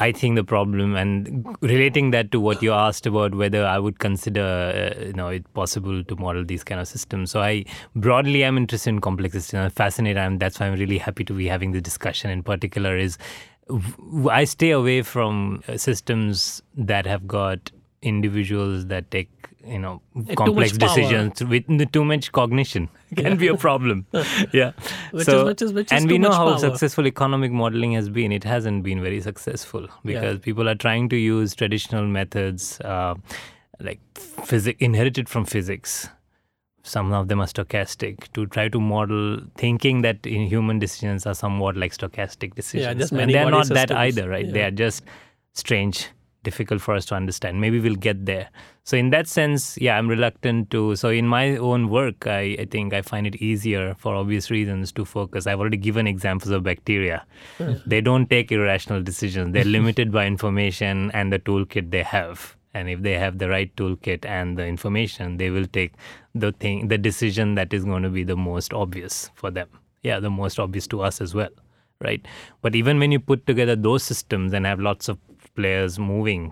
I think the problem, and relating that to what you asked about whether I would consider, uh, you know, it possible to model these kind of systems. So I broadly am interested in complex systems. I'm fascinated, and that's why I'm really happy to be having the discussion. In particular, is I stay away from uh, systems that have got individuals that take you know complex power. decisions with too much cognition. Can be a problem. Yeah Which is- so which is- which is and we know how power. successful economic modeling has been. It hasn't been very successful because people are trying to use traditional methods uh, like physic inherited from physics. Some of them are stochastic to try to model thinking that in human decisions are somewhat like stochastic decisions. yeah, just and many they're body not that either right? They are just strange difficult for us to understand. Maybe we'll get there. So in that sense yeah i'm reluctant to so in my own work i, I think i find it easier for obvious reasons to focus. I've already given examples of bacteria. Hmm. They don't take irrational decisions. They're limited by information and the toolkit they have. And if they have the right toolkit and the information they will take the thing the decision that is going to be the most obvious for them. Yeah the most obvious to us as well right? But even when you put together those systems and have lots of players moving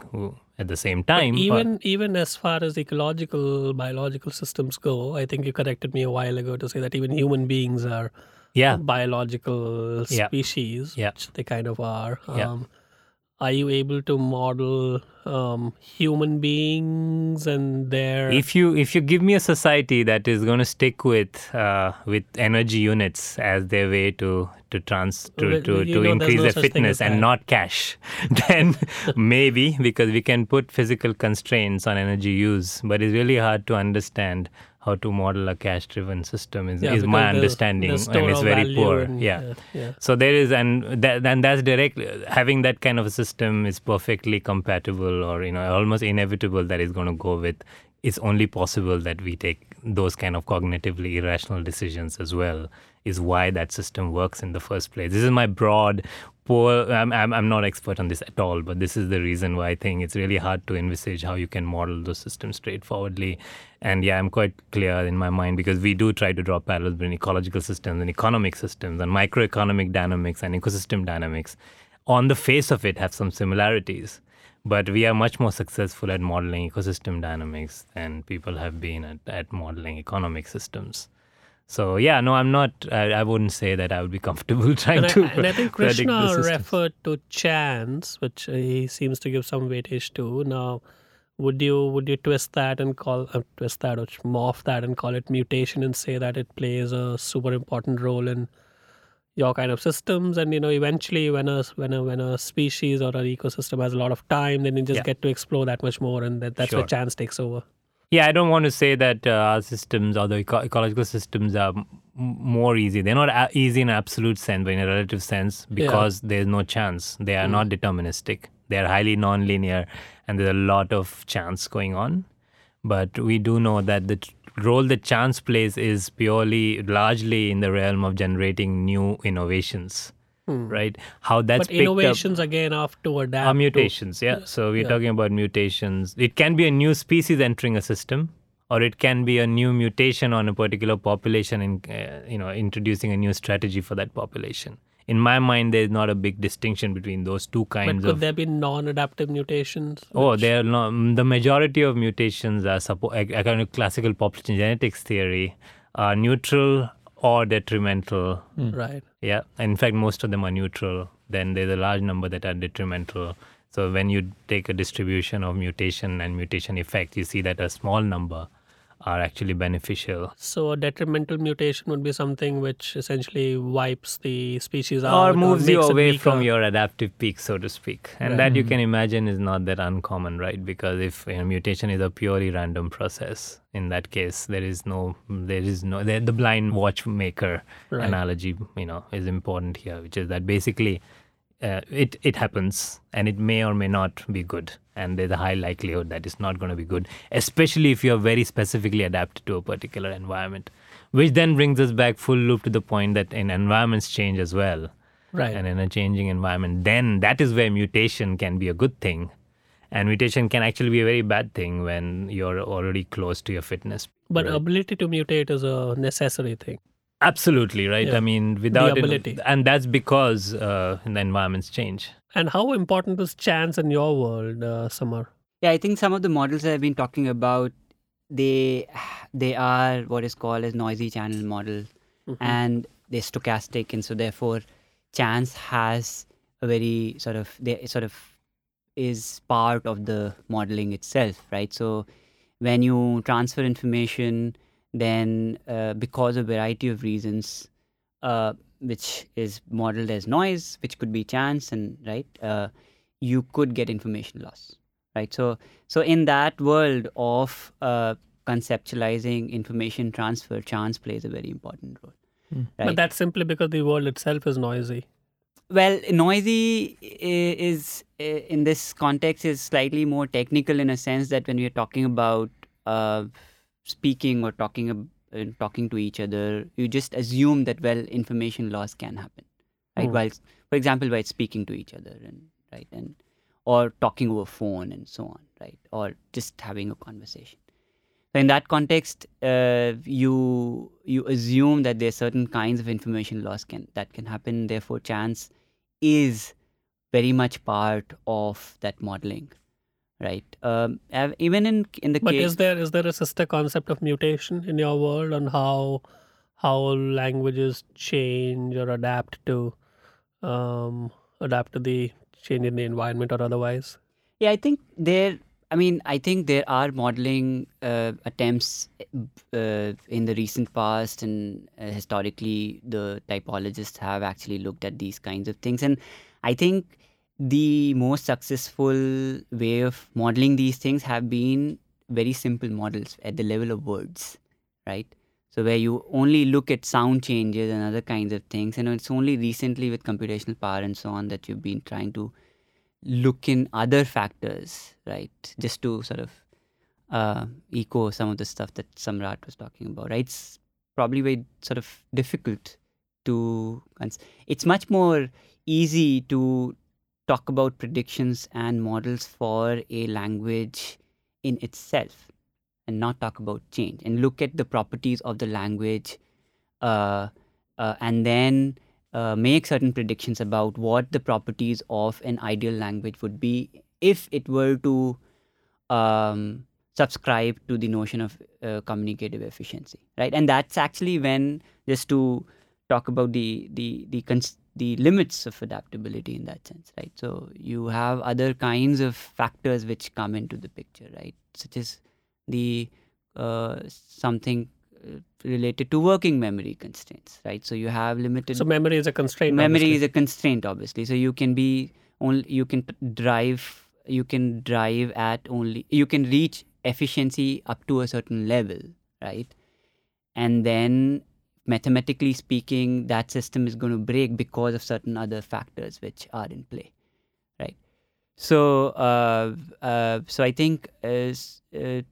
at the same time uh, even even as far as ecological biological systems go, I think you corrected me a while ago to say that even human beings are yeah biological Yeah. species, Yeah. which they kind of are. Yeah. Are you able to model um, human beings and their if you if you give me a society that is going to stick with uh, with energy units as their way to to trans to Well, to, to increase no their fitness and not cash then maybe because we can put physical constraints on energy use but it's really hard to understand how to model a cash driven system is, Yeah, is my understanding and it's very poor and- yeah yeah, yeah. so there is, and that, and that's direct. Having that kind of a system is perfectly compatible, or you know, almost inevitable that is going to go with. It's only possible that we take those kind of cognitively irrational decisions as well. Is why that system works in the first place. This is my broad, poor. I'm, I'm I'm not expert on this at all, but this is the reason why I think it's really hard to envisage how you can model those systems straightforwardly. And yeah, I'm quite clear in my mind because we do try to draw parallels between ecological systems and economic systems and microeconomic dynamics and ecosystem dynamics. On the face of it, have some similarities, but we are much more successful at modeling ecosystem dynamics than people have been at, at modeling economic systems. So yeah, no, I'm not. I, I wouldn't say that I would be comfortable trying And I, to. and I think Krishna referred to chance, which uh, he seems to give some weightage to. Now, would you would you twist that and call uh, twist that or morph that and call it mutation and say that it plays a super important role in your kind of systems and you know eventually when a when a when a species or an ecosystem has a lot of time then you just Yeah. get to explore that much more and that, that's where chance takes over Yeah, I don't want to say that uh, our systems or the eco- ecological systems are m- more easy. They're not a- easy in absolute sense, but in a relative sense, because there's no chance. They are not deterministic. They are highly non-linear, and there's a lot of chance going on. But we do know that the t- role that chance plays is purely, largely in the realm of generating new innovations. Right? How that's Hmm. but picked up innovations again after adapt are to- mutations yeah so we're Yeah. talking about mutations it can be a new species entering a system or it can be a new mutation on a particular population and uh, you know introducing a new strategy for that population in my mind, there's not a big distinction between those two kinds. But could of. there be non-adaptive mutations? Oh, which- there are no, the majority of mutations are suppo- according to classical population genetics theory are neutral or detrimental. Hmm. right. Yeah, in fact, most of them are neutral. Then there's a large number that are detrimental. So when you take a distribution of mutation and mutation effect, you see that a small number are actually beneficial. So a detrimental mutation would be something which essentially wipes the species out or moves you away from your adaptive peak, so to speak. And that you can imagine is not that uncommon, right? Because if you know, mutation is a purely random process, in that case, there is no, there is no, the, the blind watchmaker Right. analogy, you know, is important here, which is that basically uh, it it happens and it may or may not be good and there's a high likelihood that it's not going to be good especially if you're very specifically adapted to a particular environment which then brings us back full loop to the point that in environments change as well Right. and in a changing environment then that is where mutation can be a good thing and mutation can actually be a very bad thing when you're already close to your fitness But Right. ability to mutate is a necessary thing. Absolutely right Yeah. i mean without it- ability. and that's because uh, the environments change And how important is chance in your world, uh, Samar? Yeah, I think some of the models that I've been talking about, they they are what is called as noisy channel models, Mhm. and they're stochastic, and so therefore, chance has a very sort of they sort of is part of the modeling itself, right? So when you transfer information, then uh, because of a variety of reasons, uh, which is modeled as noise, which could be chance, and right, uh, you could get information loss, right? So, so in that world of uh, conceptualizing information transfer, chance plays a very important role. Right? But that's simply because the world itself is noisy. Well, noisy is in this context is slightly more technical in a sense that when we are talking about uh, speaking or talking uh, talking to each other, you just assume that well, information loss can happen, right? Hmm. While, for example, by speaking to each other and right and or talking over phone and so on, right? Or just having a conversation. So in that context, uh, you you assume that there are certain kinds of information loss can that can happen. Therefore, chance is very much part of that modeling, right? Um, even in in the But case, is there is there a sister concept of mutation in your world on how how languages change or adapt to um, adapt to the change in the environment or otherwise? Yeah, I think there. I mean, I think there are modeling uh, attempts uh, in the recent past, and uh, historically, the typologists have actually looked at these kinds of things. And I think the most successful way of modeling these things have been very simple models at the level of words, right? So where you only look at sound changes and other kinds of things, and it's only recently with computational power and so on that you've been trying to look in other factors, right? Just to sort of uh, echo some of the stuff that Samrat was talking about, right? It's probably very sort of difficult to. It's much more easy to talk about predictions and models for a language in itself and not talk about change and look at the properties of the language uh, uh, and then uh, make certain predictions about what the properties of an ideal language would be if it were to um, subscribe to the notion of uh, communicative efficiency, right? And that's actually when just to talk about the the the cons- the limits of adaptability in that sense, right? So you have other kinds of factors which come into the picture, right? Such as the uh, something uh, related to working memory constraints, right? So you have limited So memory is a constraint. memory obviously. is a constraint obviously so you can be only you can drive you can drive at only you can reach efficiency up to a certain level right and then mathematically speaking that system is going to break because of certain other factors which are in play right? So uh, uh, so i think as uh,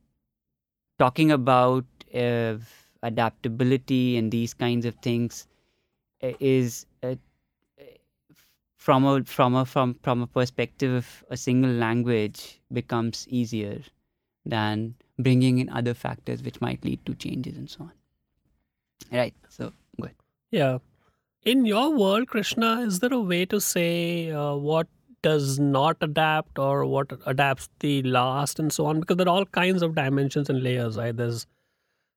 talking about uh, adaptability and these kinds of things uh, is uh, from a from a from from a perspective of a single language becomes easier than bringing in other factors which might lead to changes and so on right so go ahead Yeah. in your world, Krishna, is there a way to say uh, what does not adapt or what adapts the last and so on? Because there are all kinds of dimensions and layers, right? There's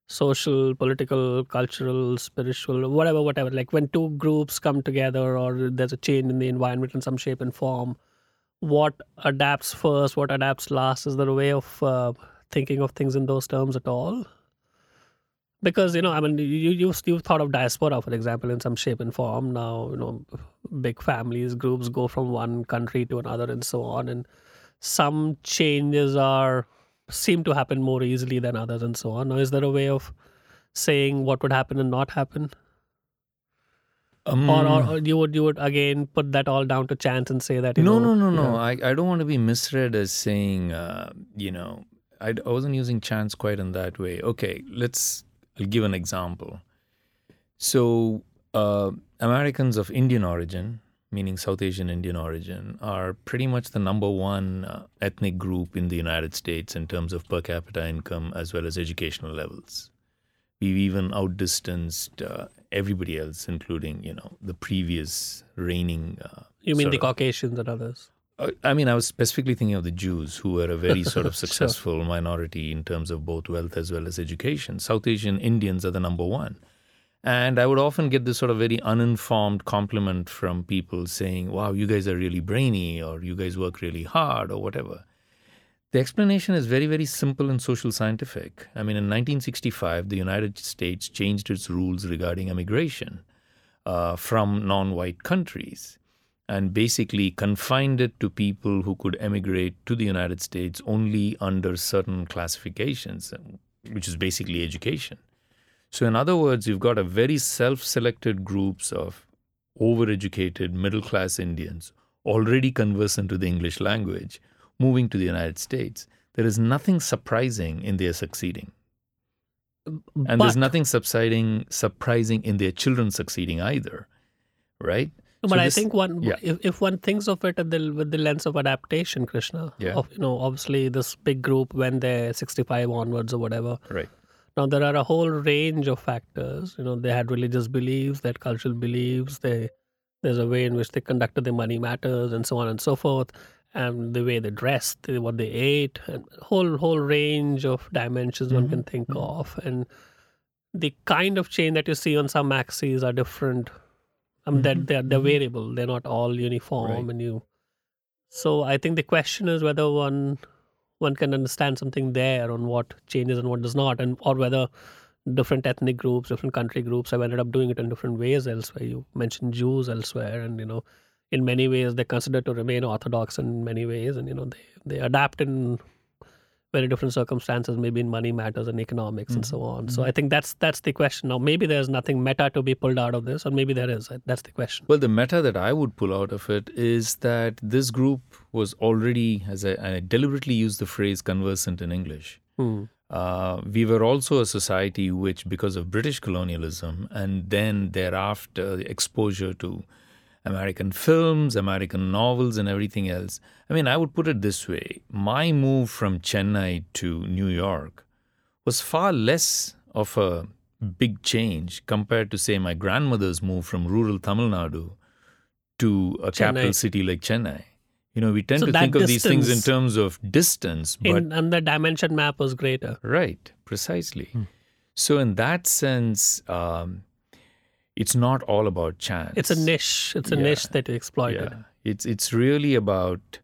social, political, cultural, spiritual, whatever, whatever. Like when two groups come together or there's a change in the environment in some shape and form, what adapts first, what adapts last? Is there a way of uh, thinking of things in those terms at all? Because you know, I mean, you you you've thought of diaspora, for example, in some shape and form. Now, you know, big families, groups go from one country to another, and so on. And some changes are seem to happen more easily than others, and so on. Now, is there a way of saying what would happen and not happen? Um, or, or, you would you would again put that all down to chance and say that you no, know, no, no, no. yeah. I, I don't want to be misread as saying, uh, you know, I, I wasn't using chance quite in that way. Okay, let's I'll give an example. So, uh, Americans of Indian origin, meaning South Asian Indian origin, are pretty much the number one uh, ethnic group in the United States in terms of per capita income as well as educational levels. We've even outdistanced uh, everybody else, including you know the previous reigning. Uh, you mean the Caucasians and others? I mean, I was specifically thinking of the Jews, who were a very sort of Sure. successful minority in terms of both wealth as well as education. South Asian Indians are the number one. And I would often get this sort of very uninformed compliment from people saying, wow, you guys are really brainy, or you guys work really hard, or whatever. The explanation is very, very simple and social scientific. I mean, in 1965, the United States changed its rules regarding immigration uh, from non white countries and basically confined it to people who could emigrate to the United States only under certain classifications, which is basically education. So, in other words, you've got a very self selected groups of overeducated middle class Indians already conversant to the English language moving to the United States. There is nothing surprising in their succeeding. And but, there's nothing subsiding, surprising in their children succeeding either, right? But So I this- think one, yeah. if, if one thinks of it at the, with the lens of adaptation, Krishna, Yeah. of you know, obviously this big group when they're 65 onwards or whatever. Right. Now there are a whole range of factors. You know, they had religious beliefs, they had cultural beliefs. They there's a way in which they conducted their money matters and so on and so forth, and the way they dressed, what they ate, and whole whole range of dimensions one can mm-hmm. think mm-hmm. of, and the kind of change that you see on some axes are different. I mean, that mm-hmm. they're, they're mm-hmm. variable. They're not all uniform, Right. and you. So I think the question is whether one one can understand something there on what changes and what does not, and or whether different ethnic groups, different country groups have ended up doing it in different ways elsewhere. You mentioned Jews elsewhere, and you know, in many ways they're considered to remain orthodox in many ways, and you know they they adapt in very different circumstances, maybe in money matters and economics and so on. So I think that's that's the question. Now maybe there's nothing meta to be pulled out of this, or maybe there is. That's the question. Well, the meta that I would pull out of it is that this group was already, as I, I deliberately use the phrase conversant in English. Hmm. Uh, we were also a society which, because of British colonialism and then thereafter exposure to American films, American novels, and everything else. I mean, I would put it this way my move from Chennai to New York was far less of a big change compared to, say, my grandmother's move from rural Tamil Nadu to a capital city like Chennai. You know, we tend So to think of these things in terms of distance, but In, and the dimension map was greater. Right, precisely. Hmm. So, in that sense, um, it's not all about chance. It's a niche. It's a Yeah. niche that you exploited. Yeah, it's it's really about.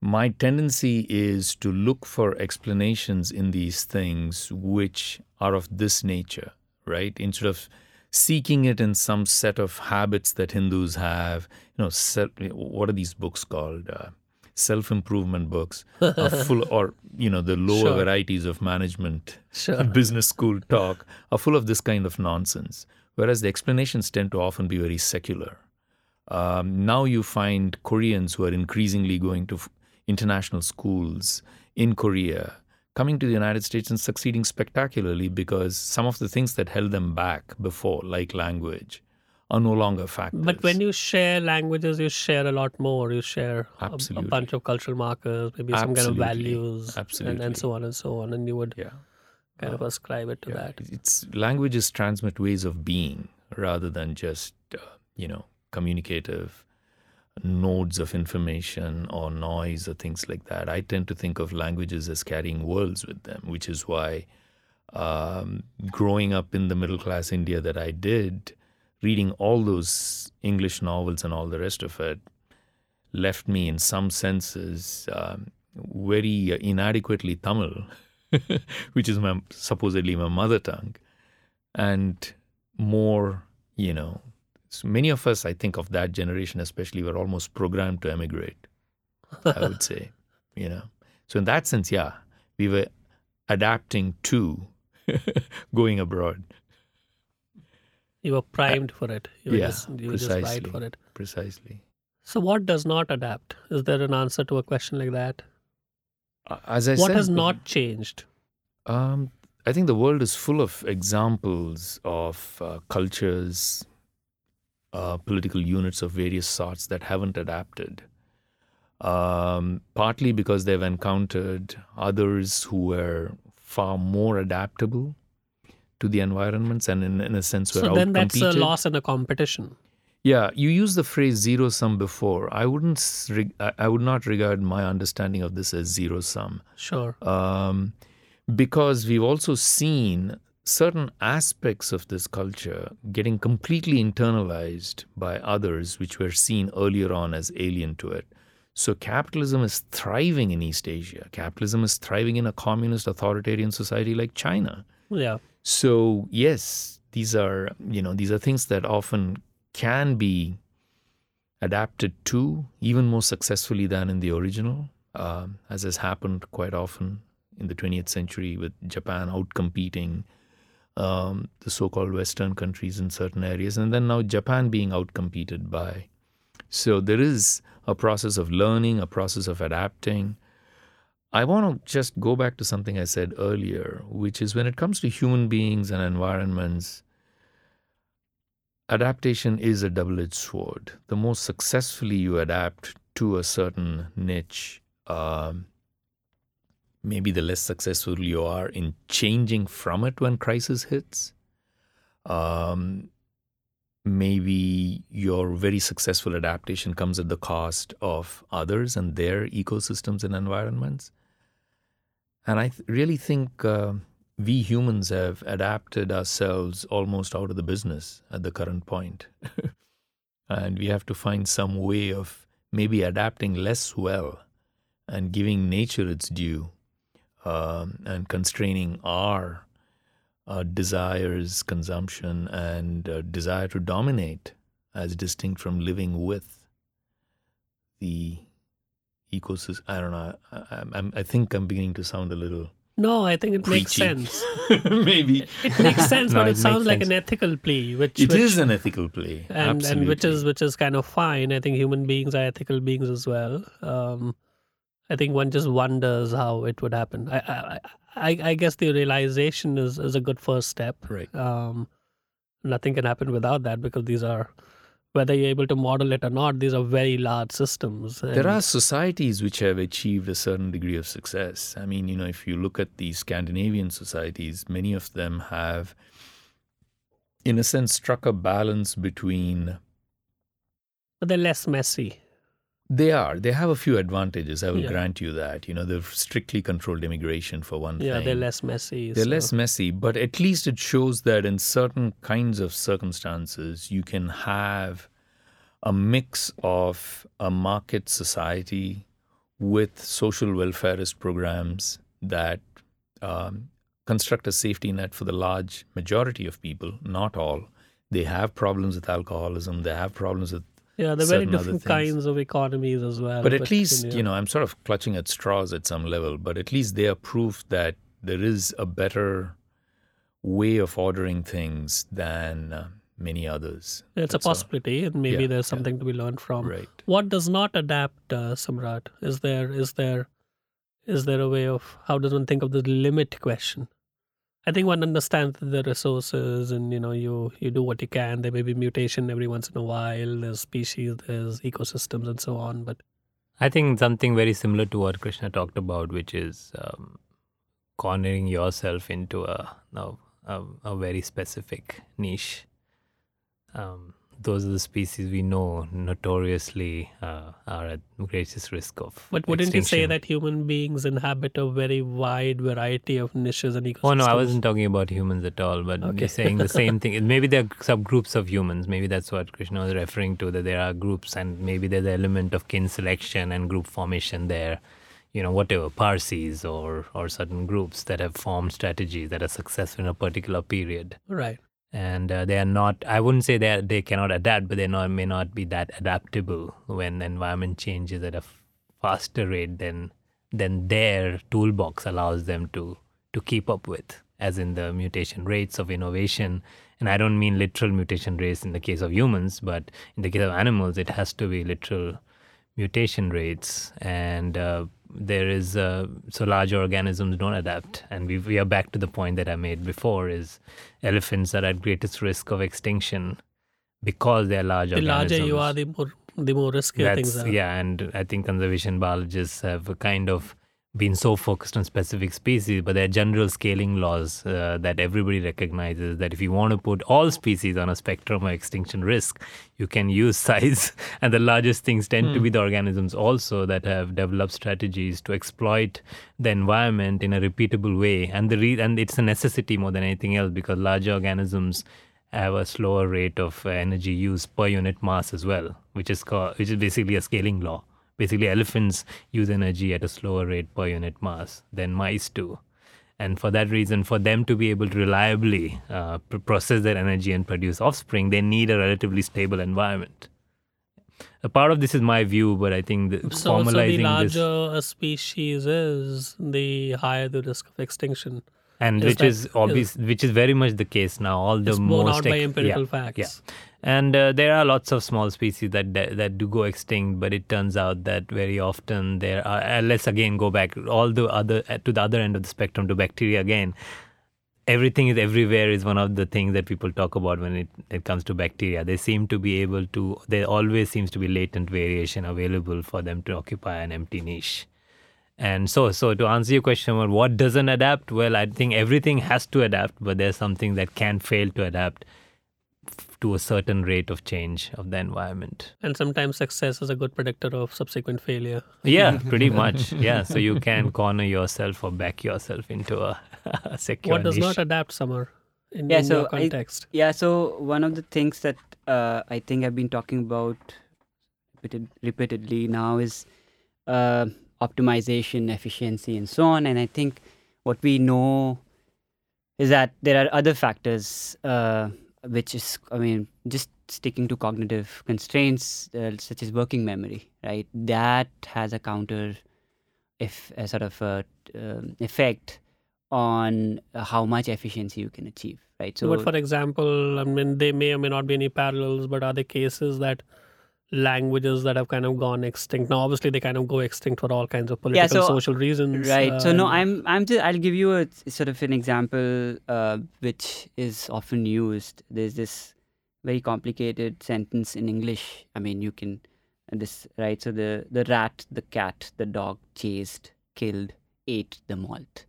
My tendency is to look for explanations in these things which are of this nature, right? Instead of seeking it in some set of habits that Hindus have, you know, self, what are these books called? Uh, Self improvement books, are full, or you know, the lower Sure. varieties of management Sure. business school talk are full of this kind of nonsense, whereas the explanations tend to often be very secular. Um, now you find Koreans who are increasingly going to f- international schools in Korea coming to the United States and succeeding spectacularly because some of the things that held them back before, like language, are no longer factors. But when you share languages, you share a lot more. You share a, a bunch of cultural markers, maybe some kind of Absolutely. values, and, and so on and so on, and you would yeah, kind of ascribe it to yeah. that. it's languages transmit ways of being rather than just uh, you know, communicative nodes of information or noise or things like that. I tend to think of languages as carrying worlds with them, which is why um, growing up in the middle class India that I did, reading all those English novels and all the rest of it left me, in some senses, um, very inadequately Tamil, which is my supposedly my mother tongue, and more, you know, so many of us, I think of that generation especially, were almost programmed to emigrate. I would say, you know. So in that sense, yeah, we were adapting to going abroad. You were primed for it. You were yeah, just, you were precisely. for it. Precisely. So, what does not adapt? Is there an answer to a question like that? Uh, As I what said, has not changed? Um, I think the world is full of examples of uh, cultures, uh, political units of various sorts that haven't adapted. Um, partly because they've encountered others who were far more adaptable to the environments and, in, in a sense, were So, then that's a loss in a competition. Yeah, you used the phrase zero sum before. I wouldn't. I I would not regard my understanding of this as zero sum Sure. um, because we've also seen certain aspects of this culture getting completely internalized by others, which were seen earlier on as alien to it. So capitalism is thriving in East Asia. Capitalism is thriving in a communist authoritarian society like China. Yeah. So yes, these are you know these are things that often can be adapted to even more successfully than in the original, um, as has happened quite often in the 20th century with Japan outcompeting um, the so-called Western countries in certain areas, and then now Japan being outcompeted by. So there is a process of learning, a process of adapting. I want to just go back to something I said earlier, which is when it comes to human beings and environments, adaptation is a double edged sword. The more successfully you adapt to a certain niche, um, maybe the less successful you are in changing from it when crisis hits. Um, maybe your very successful adaptation comes at the cost of others and their ecosystems and environments. And I th- really think uh, we humans have adapted ourselves almost out of the business at the current point. and we have to find some way of maybe adapting less well and giving nature its due um, and constraining our uh, desires, consumption, and uh, desire to dominate as distinct from living with the ecosystem. I don't know. I, I, I think I'm beginning to sound a little No, I think it makes sense. Maybe It makes sense, No, but it it, sounds like sense. an ethical plea, which It which, is an ethical play, and absolutely. and which is which is kind of fine. I think human beings are ethical beings as well. Um, I think one just wonders how it would happen. I I, I, I guess the realization is, is a good first step. right. Um, nothing can happen without that because these are, whether you're able to model it or not, these are very large systems. There are societies which have achieved a certain degree of success. I mean, you know, if you look at the Scandinavian societies, many of them have, in a sense, struck a balance between but they're less messy. They are. They have a few advantages. I will Yeah. grant you that. You know, they've strictly controlled immigration for one Yeah, thing. they're less messy. They're so- less messy, but at least it shows that in certain kinds of circumstances, you can have a mix of a market society with social welfarist programs that um, construct a safety net for the large majority of people, not all. They have problems with alcoholism, they have problems with Yeah, they're very different kinds of economies as well. but at least yeah. you know i'm sort of clutching at straws at some level but at least they are proof that there is a better way of ordering things than uh, many others it's a That's all. possibility, and maybe Yeah, there's yeah. something to be learned from. right What does not adapt, uh, Samrat? Is there is there is there a way of how does one think of the limit question? I think one understands the resources, and you know, you you do what you can. There may be mutation every once in a while. There's species, there's ecosystems, and so on. But I think something very similar to what Krishna talked about, which is um, cornering yourself into a, a, a, very specific niche. Um, those are the species we know notoriously uh, are at greatest risk of. But wouldn't you say that human beings inhabit a very wide variety of niches and ecosystems? Oh no, I wasn't talking about humans at all, but Okay. you're saying the same thing. Maybe there are subgroups of humans. Maybe that's what Krishna was referring to. That there are groups, and maybe there's an element of kin selection and group formation there. You know, whatever Parsis or or certain groups that have formed strategies that are successful in a particular period, Right. And uh, they are not. I wouldn't say they they cannot adapt, but they not may not be that adaptable when the environment changes at a f- faster rate than than their toolbox allows them to to keep up with, as in the mutation rates of innovation. And I don't mean literal mutation rates in the case of humans, but in the case of animals, it has to be literal mutation rates. And uh, there is uh, so large organisms don't adapt. And we we are back to the point that I made before: is elephants are at greatest risk of extinction because they are large The organisms. larger you are, the more the more riskier things are. yeah, and I think conservation biologists have a kind of been so focused on specific species, but there are general scaling laws uh, that everybody recognizes that if you want to put all species on a spectrum of extinction risk, you can use size, and the largest things tend to be the organisms also that have developed strategies to exploit the environment in a repeatable way, and the re- and it's a necessity more than anything else because larger organisms have a slower rate of uh, energy use per unit mass as well, which is called, which is basically a scaling law. Basically, elephants use energy at a slower rate per unit mass than mice do, and for that reason, for them to be able to reliably uh, pr- process their energy and produce offspring, they need a relatively stable environment. A part of this is my view, but I think the, So, so the formalizing this larger a species is, the higher the risk of extinction. and Is which that- is obvious, which is very much the case now. All the borne most out by empirical yeah, facts. Yeah, and uh, there are lots of small species that, that that do go extinct, but it turns out that very often there are. Uh, let's again go back all the other uh, to the other end of the spectrum to bacteria again. Everything is everywhere is one of the things that people talk about when it, it comes to bacteria. They seem to be able to. There always seems to be latent variation available for them to occupy an empty niche. And so, so to answer your question about what doesn't adapt, well, I think everything has to adapt, but there's something that can fail to adapt to a certain rate of change of the environment. And sometimes success is a good predictor of subsequent failure. Yeah, pretty much. Yeah, so you can corner yourself or back yourself into a, a secure what does niche. not adapt, Samar, in, Yeah, in so your I- context? Yeah, so one of the things that uh, I think I've been talking about repeated, repeatedly now is uh, optimization, efficiency, and so on. And I think what we know is that there are other factors, uh, which is, I mean, just sticking to cognitive constraints uh, such as working memory, right? That has a counter, if a sort of a, um effect on uh, how much efficiency you can achieve, right? So, but for example, I mean, there may or may not be any parallels, but are there cases that languages that have kind of gone extinct? Now, obviously, they kind of go extinct for all kinds of political, so- social reasons. right. So no uh, i'm i'm just i'll give you a sort of an example uh, which is often used. There's this very complicated sentence in english. I mean you can this right? So the the rat the cat the dog chased killed ate the malt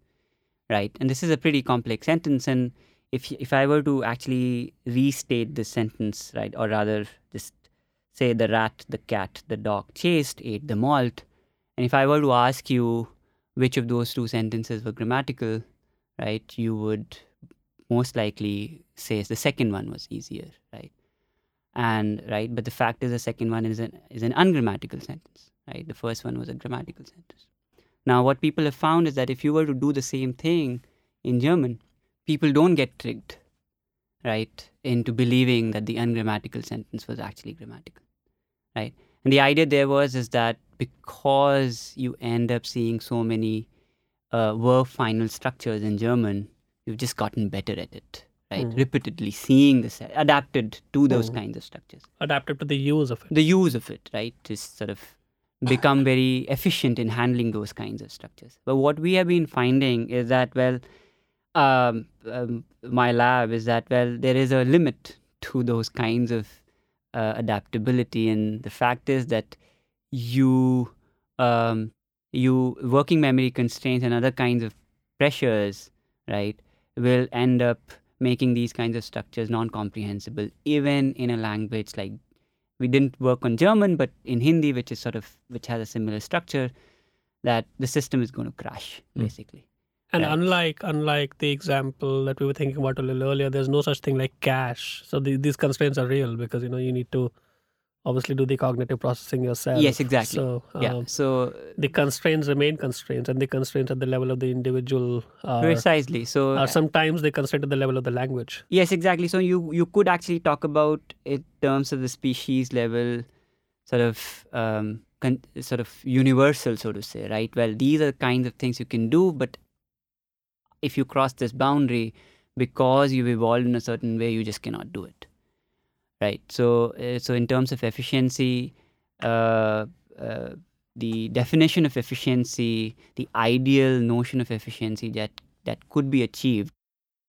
right? And this is a pretty complex sentence. And if if i were to actually restate this sentence right or rather just say the rat the cat the dog chased ate the malt and if I were to ask you which of those two sentences were grammatical, right, you would most likely say the second one was easier, right? And right, but the fact is the second one is an is an ungrammatical sentence, right? The first one was a grammatical sentence. Now, what people have found is that if you were to do the same thing in German, people don't get tricked, right, into believing that the ungrammatical sentence was actually grammatical, right? And the idea there was is that because you end up seeing so many uh, verb final structures in German, you've just gotten better at it, right? Mhm. Repeatedly seeing this, adapted to those Mhm. kinds of structures. adapted to the use of it. The use of it, right, is sort of become very efficient in handling those kinds of structures. But what we have been finding is that, well, um, um, my lab is that, well, there is a limit to those kinds of uh, adaptability. And the fact is that you, um, you working memory constraints and other kinds of pressures, right, will end up making these kinds of structures non-comprehensible even in a language like we didn't work on german but in hindi which is sort of which has a similar structure that the system is going to crash Mm. basically And Right. unlike unlike the example that we were thinking about a little earlier, there's no such thing like cash. So the, these constraints are real because you know you need to obviously do the cognitive processing yourself. Yes, exactly. So yeah um, so the constraints remain constraints, and the constraints at the level of the individual are, precisely so are sometimes they constraint at the level of the language. Yes, exactly. So you you could actually talk about it in terms of the species level, sort of um, con- sort of universal, so to say, right? Well, these are the kinds of things you can do, but if you cross this boundary because you've evolved in a certain way, you just cannot do it, right? So uh, so in terms of efficiency, uh, uh, the definition of efficiency, the ideal notion of efficiency that that could be achieved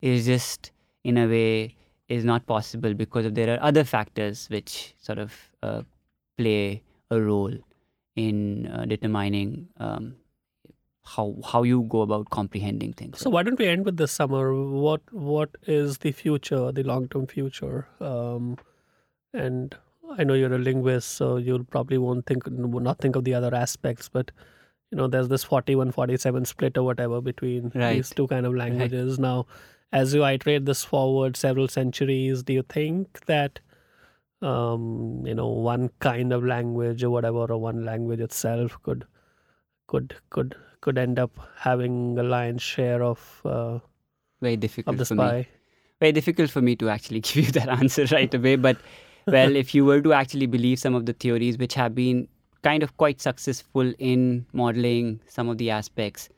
is just in a way is not possible because of there are other factors which sort of uh, play a role in uh, determining um, how how you go about comprehending things. So why don't we end with this Samar? What what is the future, the long term future? Um, and I know you're a linguist, so you'll probably won't think will not think of the other aspects, but you know there's this 41 47 split or whatever between Right. these two kind of languages now as you iterate this forward several centuries do you think that um, you know one kind of language or whatever or one language itself could could could could end up having a lion's share of uh, very difficult of the for me. spy Very difficult for me to actually give you that answer right away. But well, if you were to actually believe some of the theories which have been kind of quite successful in modeling some of the aspects,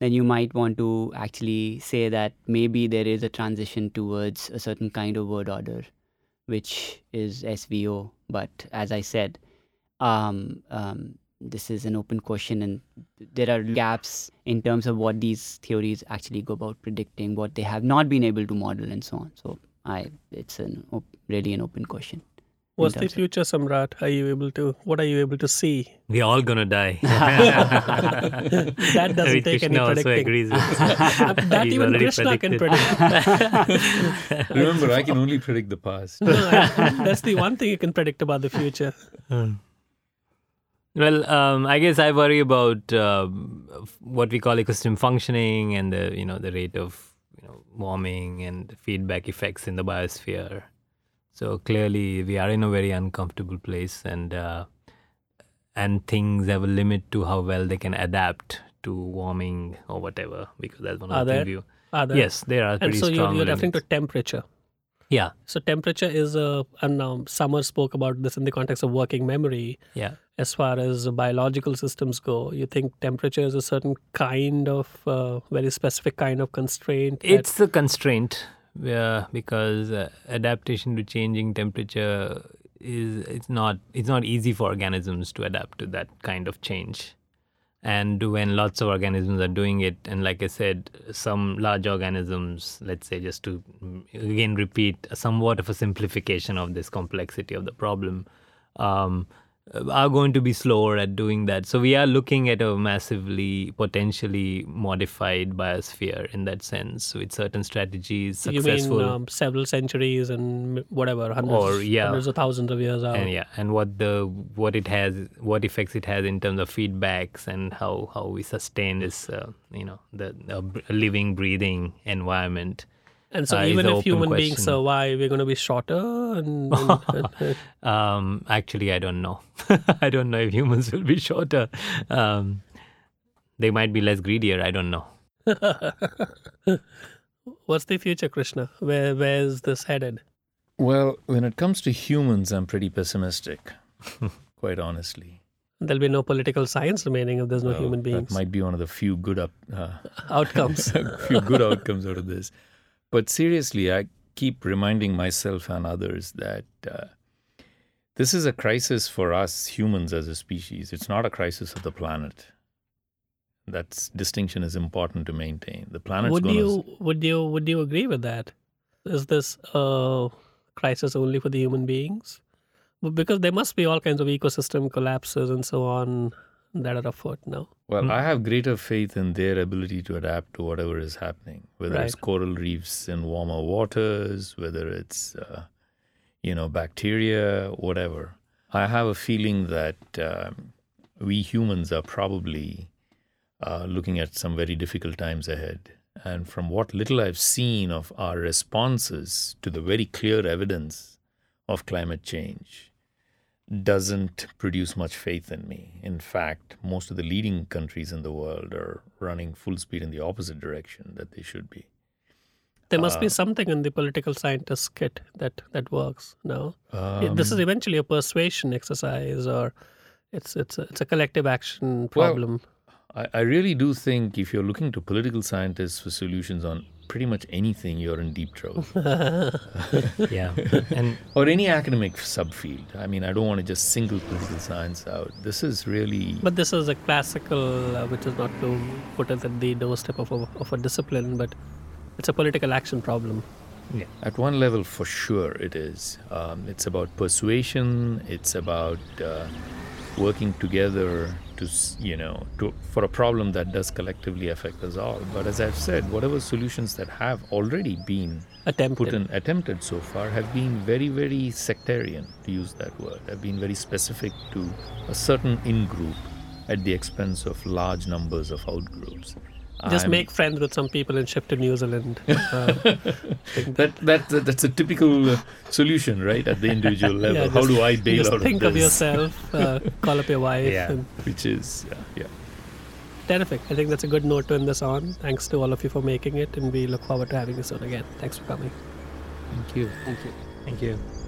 then you might want to actually say that maybe there is a transition towards a certain kind of word order, which is SVO. But as I said, um, um, this is an open question, and there are gaps in terms of what these theories actually go about predicting, what they have not been able to model, and so on. So, I it's an op- really an open question. what's the terms of- future samrat are you able to what are you able to see We're all gonna die. That doesn't Ravi take any Krishna also predicting. agrees with this. that He's even already krishna can predict Remember, I can only predict the past. No, I- that's the one thing you can predict about the future hmm. Well, um, I guess I worry about um, what we call ecosystem functioning and the you know the rate of you know warming and the feedback effects in the biosphere. So clearly, we are in a very uncomfortable place, and uh, and things have a limit to how well they can adapt to warming or whatever. Because that's one Are of the there? things. Are there? Yes, there are and so you're, you're referring to temperature yeah, so temperature is a and um, Samar spoke about this in the context of working memory yeah. As far as biological systems go you think temperature is a certain kind of uh, very specific kind of constraint It's a constraint uh, because uh, adaptation to changing temperature is it's not it's not easy for organisms to adapt to that kind of change. And when lots of organisms are doing it, and like I said, some large organisms, let's say, just to again repeat somewhat of a simplification of this complexity of the problem, um, are going to be slower at doing that. So we are looking at a massively potentially modified biosphere in that sense with certain strategies you successful. mean um, several centuries and whatever hundreds, Or, yeah. hundreds of thousands of years out and yeah, and what the what it has, what effects it has in terms of feedbacks and how how we sustain this, uh, you know, the, b- living, breathing environment. And so uh, even if open human beings survive we're going to be shorter and, and- and- Um, actually, I don't know. I don't know if humans will be shorter. Um, they might be less greedier. I don't know. what's the future krishna where where's this headed Well, when it comes to humans, I'm pretty pessimistic, quite honestly. there'll be no political science remaining if there's no Well, human beings That might be one of the few good up, uh, outcomes few good outcomes out of this. But seriously, I keep reminding myself and others that uh, this is a crisis for us humans as a species. It's not a crisis of the planet. That distinction is important to maintain. The planet. would going you would you would you agree with that is this a crisis only for the human beings because there must be all kinds of ecosystem collapses and so on that are afoot now? Well, Hmm. I have greater faith in their ability to adapt to whatever is happening, whether it's coral reefs in warmer waters, whether it's, uh, you know, bacteria, whatever. I have a feeling that um, we humans are probably uh, looking at some very difficult times ahead. And from what little I've seen of our responses to the very clear evidence of climate change, doesn't produce much faith in me. In fact, most of the leading countries in the world are running full speed in the opposite direction that they should be. There must be Uh, something in the political scientist kit that that works. No, It- this is Um, eventually a persuasion exercise, or it's it's a, it's a collective action Well, problem. I, I really do think if you're looking to political scientists for solutions on pretty much anything, you're in deep trouble. Yeah. And or any academic subfield. I mean, I don't want to just single political science out. This is really. but this is a classical, uh, which is not to put it at the doorstep of a, of a discipline, but it's a political action problem. yeah. At one level, for sure, it is. Um, it's about persuasion. It's about uh, working together to, you know, to, for a problem that does collectively affect us all. But as I've said, whatever solutions that have already been Attempted. put in, attempted so far have been very, very sectarian, to use that word. Have been very specific to a certain in-group at the expense of large numbers of out-groups. Just I'm- make friends with some people and ship to New Zealand. Uh, that, that that that's a typical uh, solution, right? At the individual level, yeah, how just- do I bail just out think of of yourself, uh, call up your wife. Yeah. And Which is yeah, yeah. terrific. I think that's a good note to end this on. Thanks to all of you for making it, and we look forward to having you soon again. Thanks for coming. Thank you. Thank you. Thank you.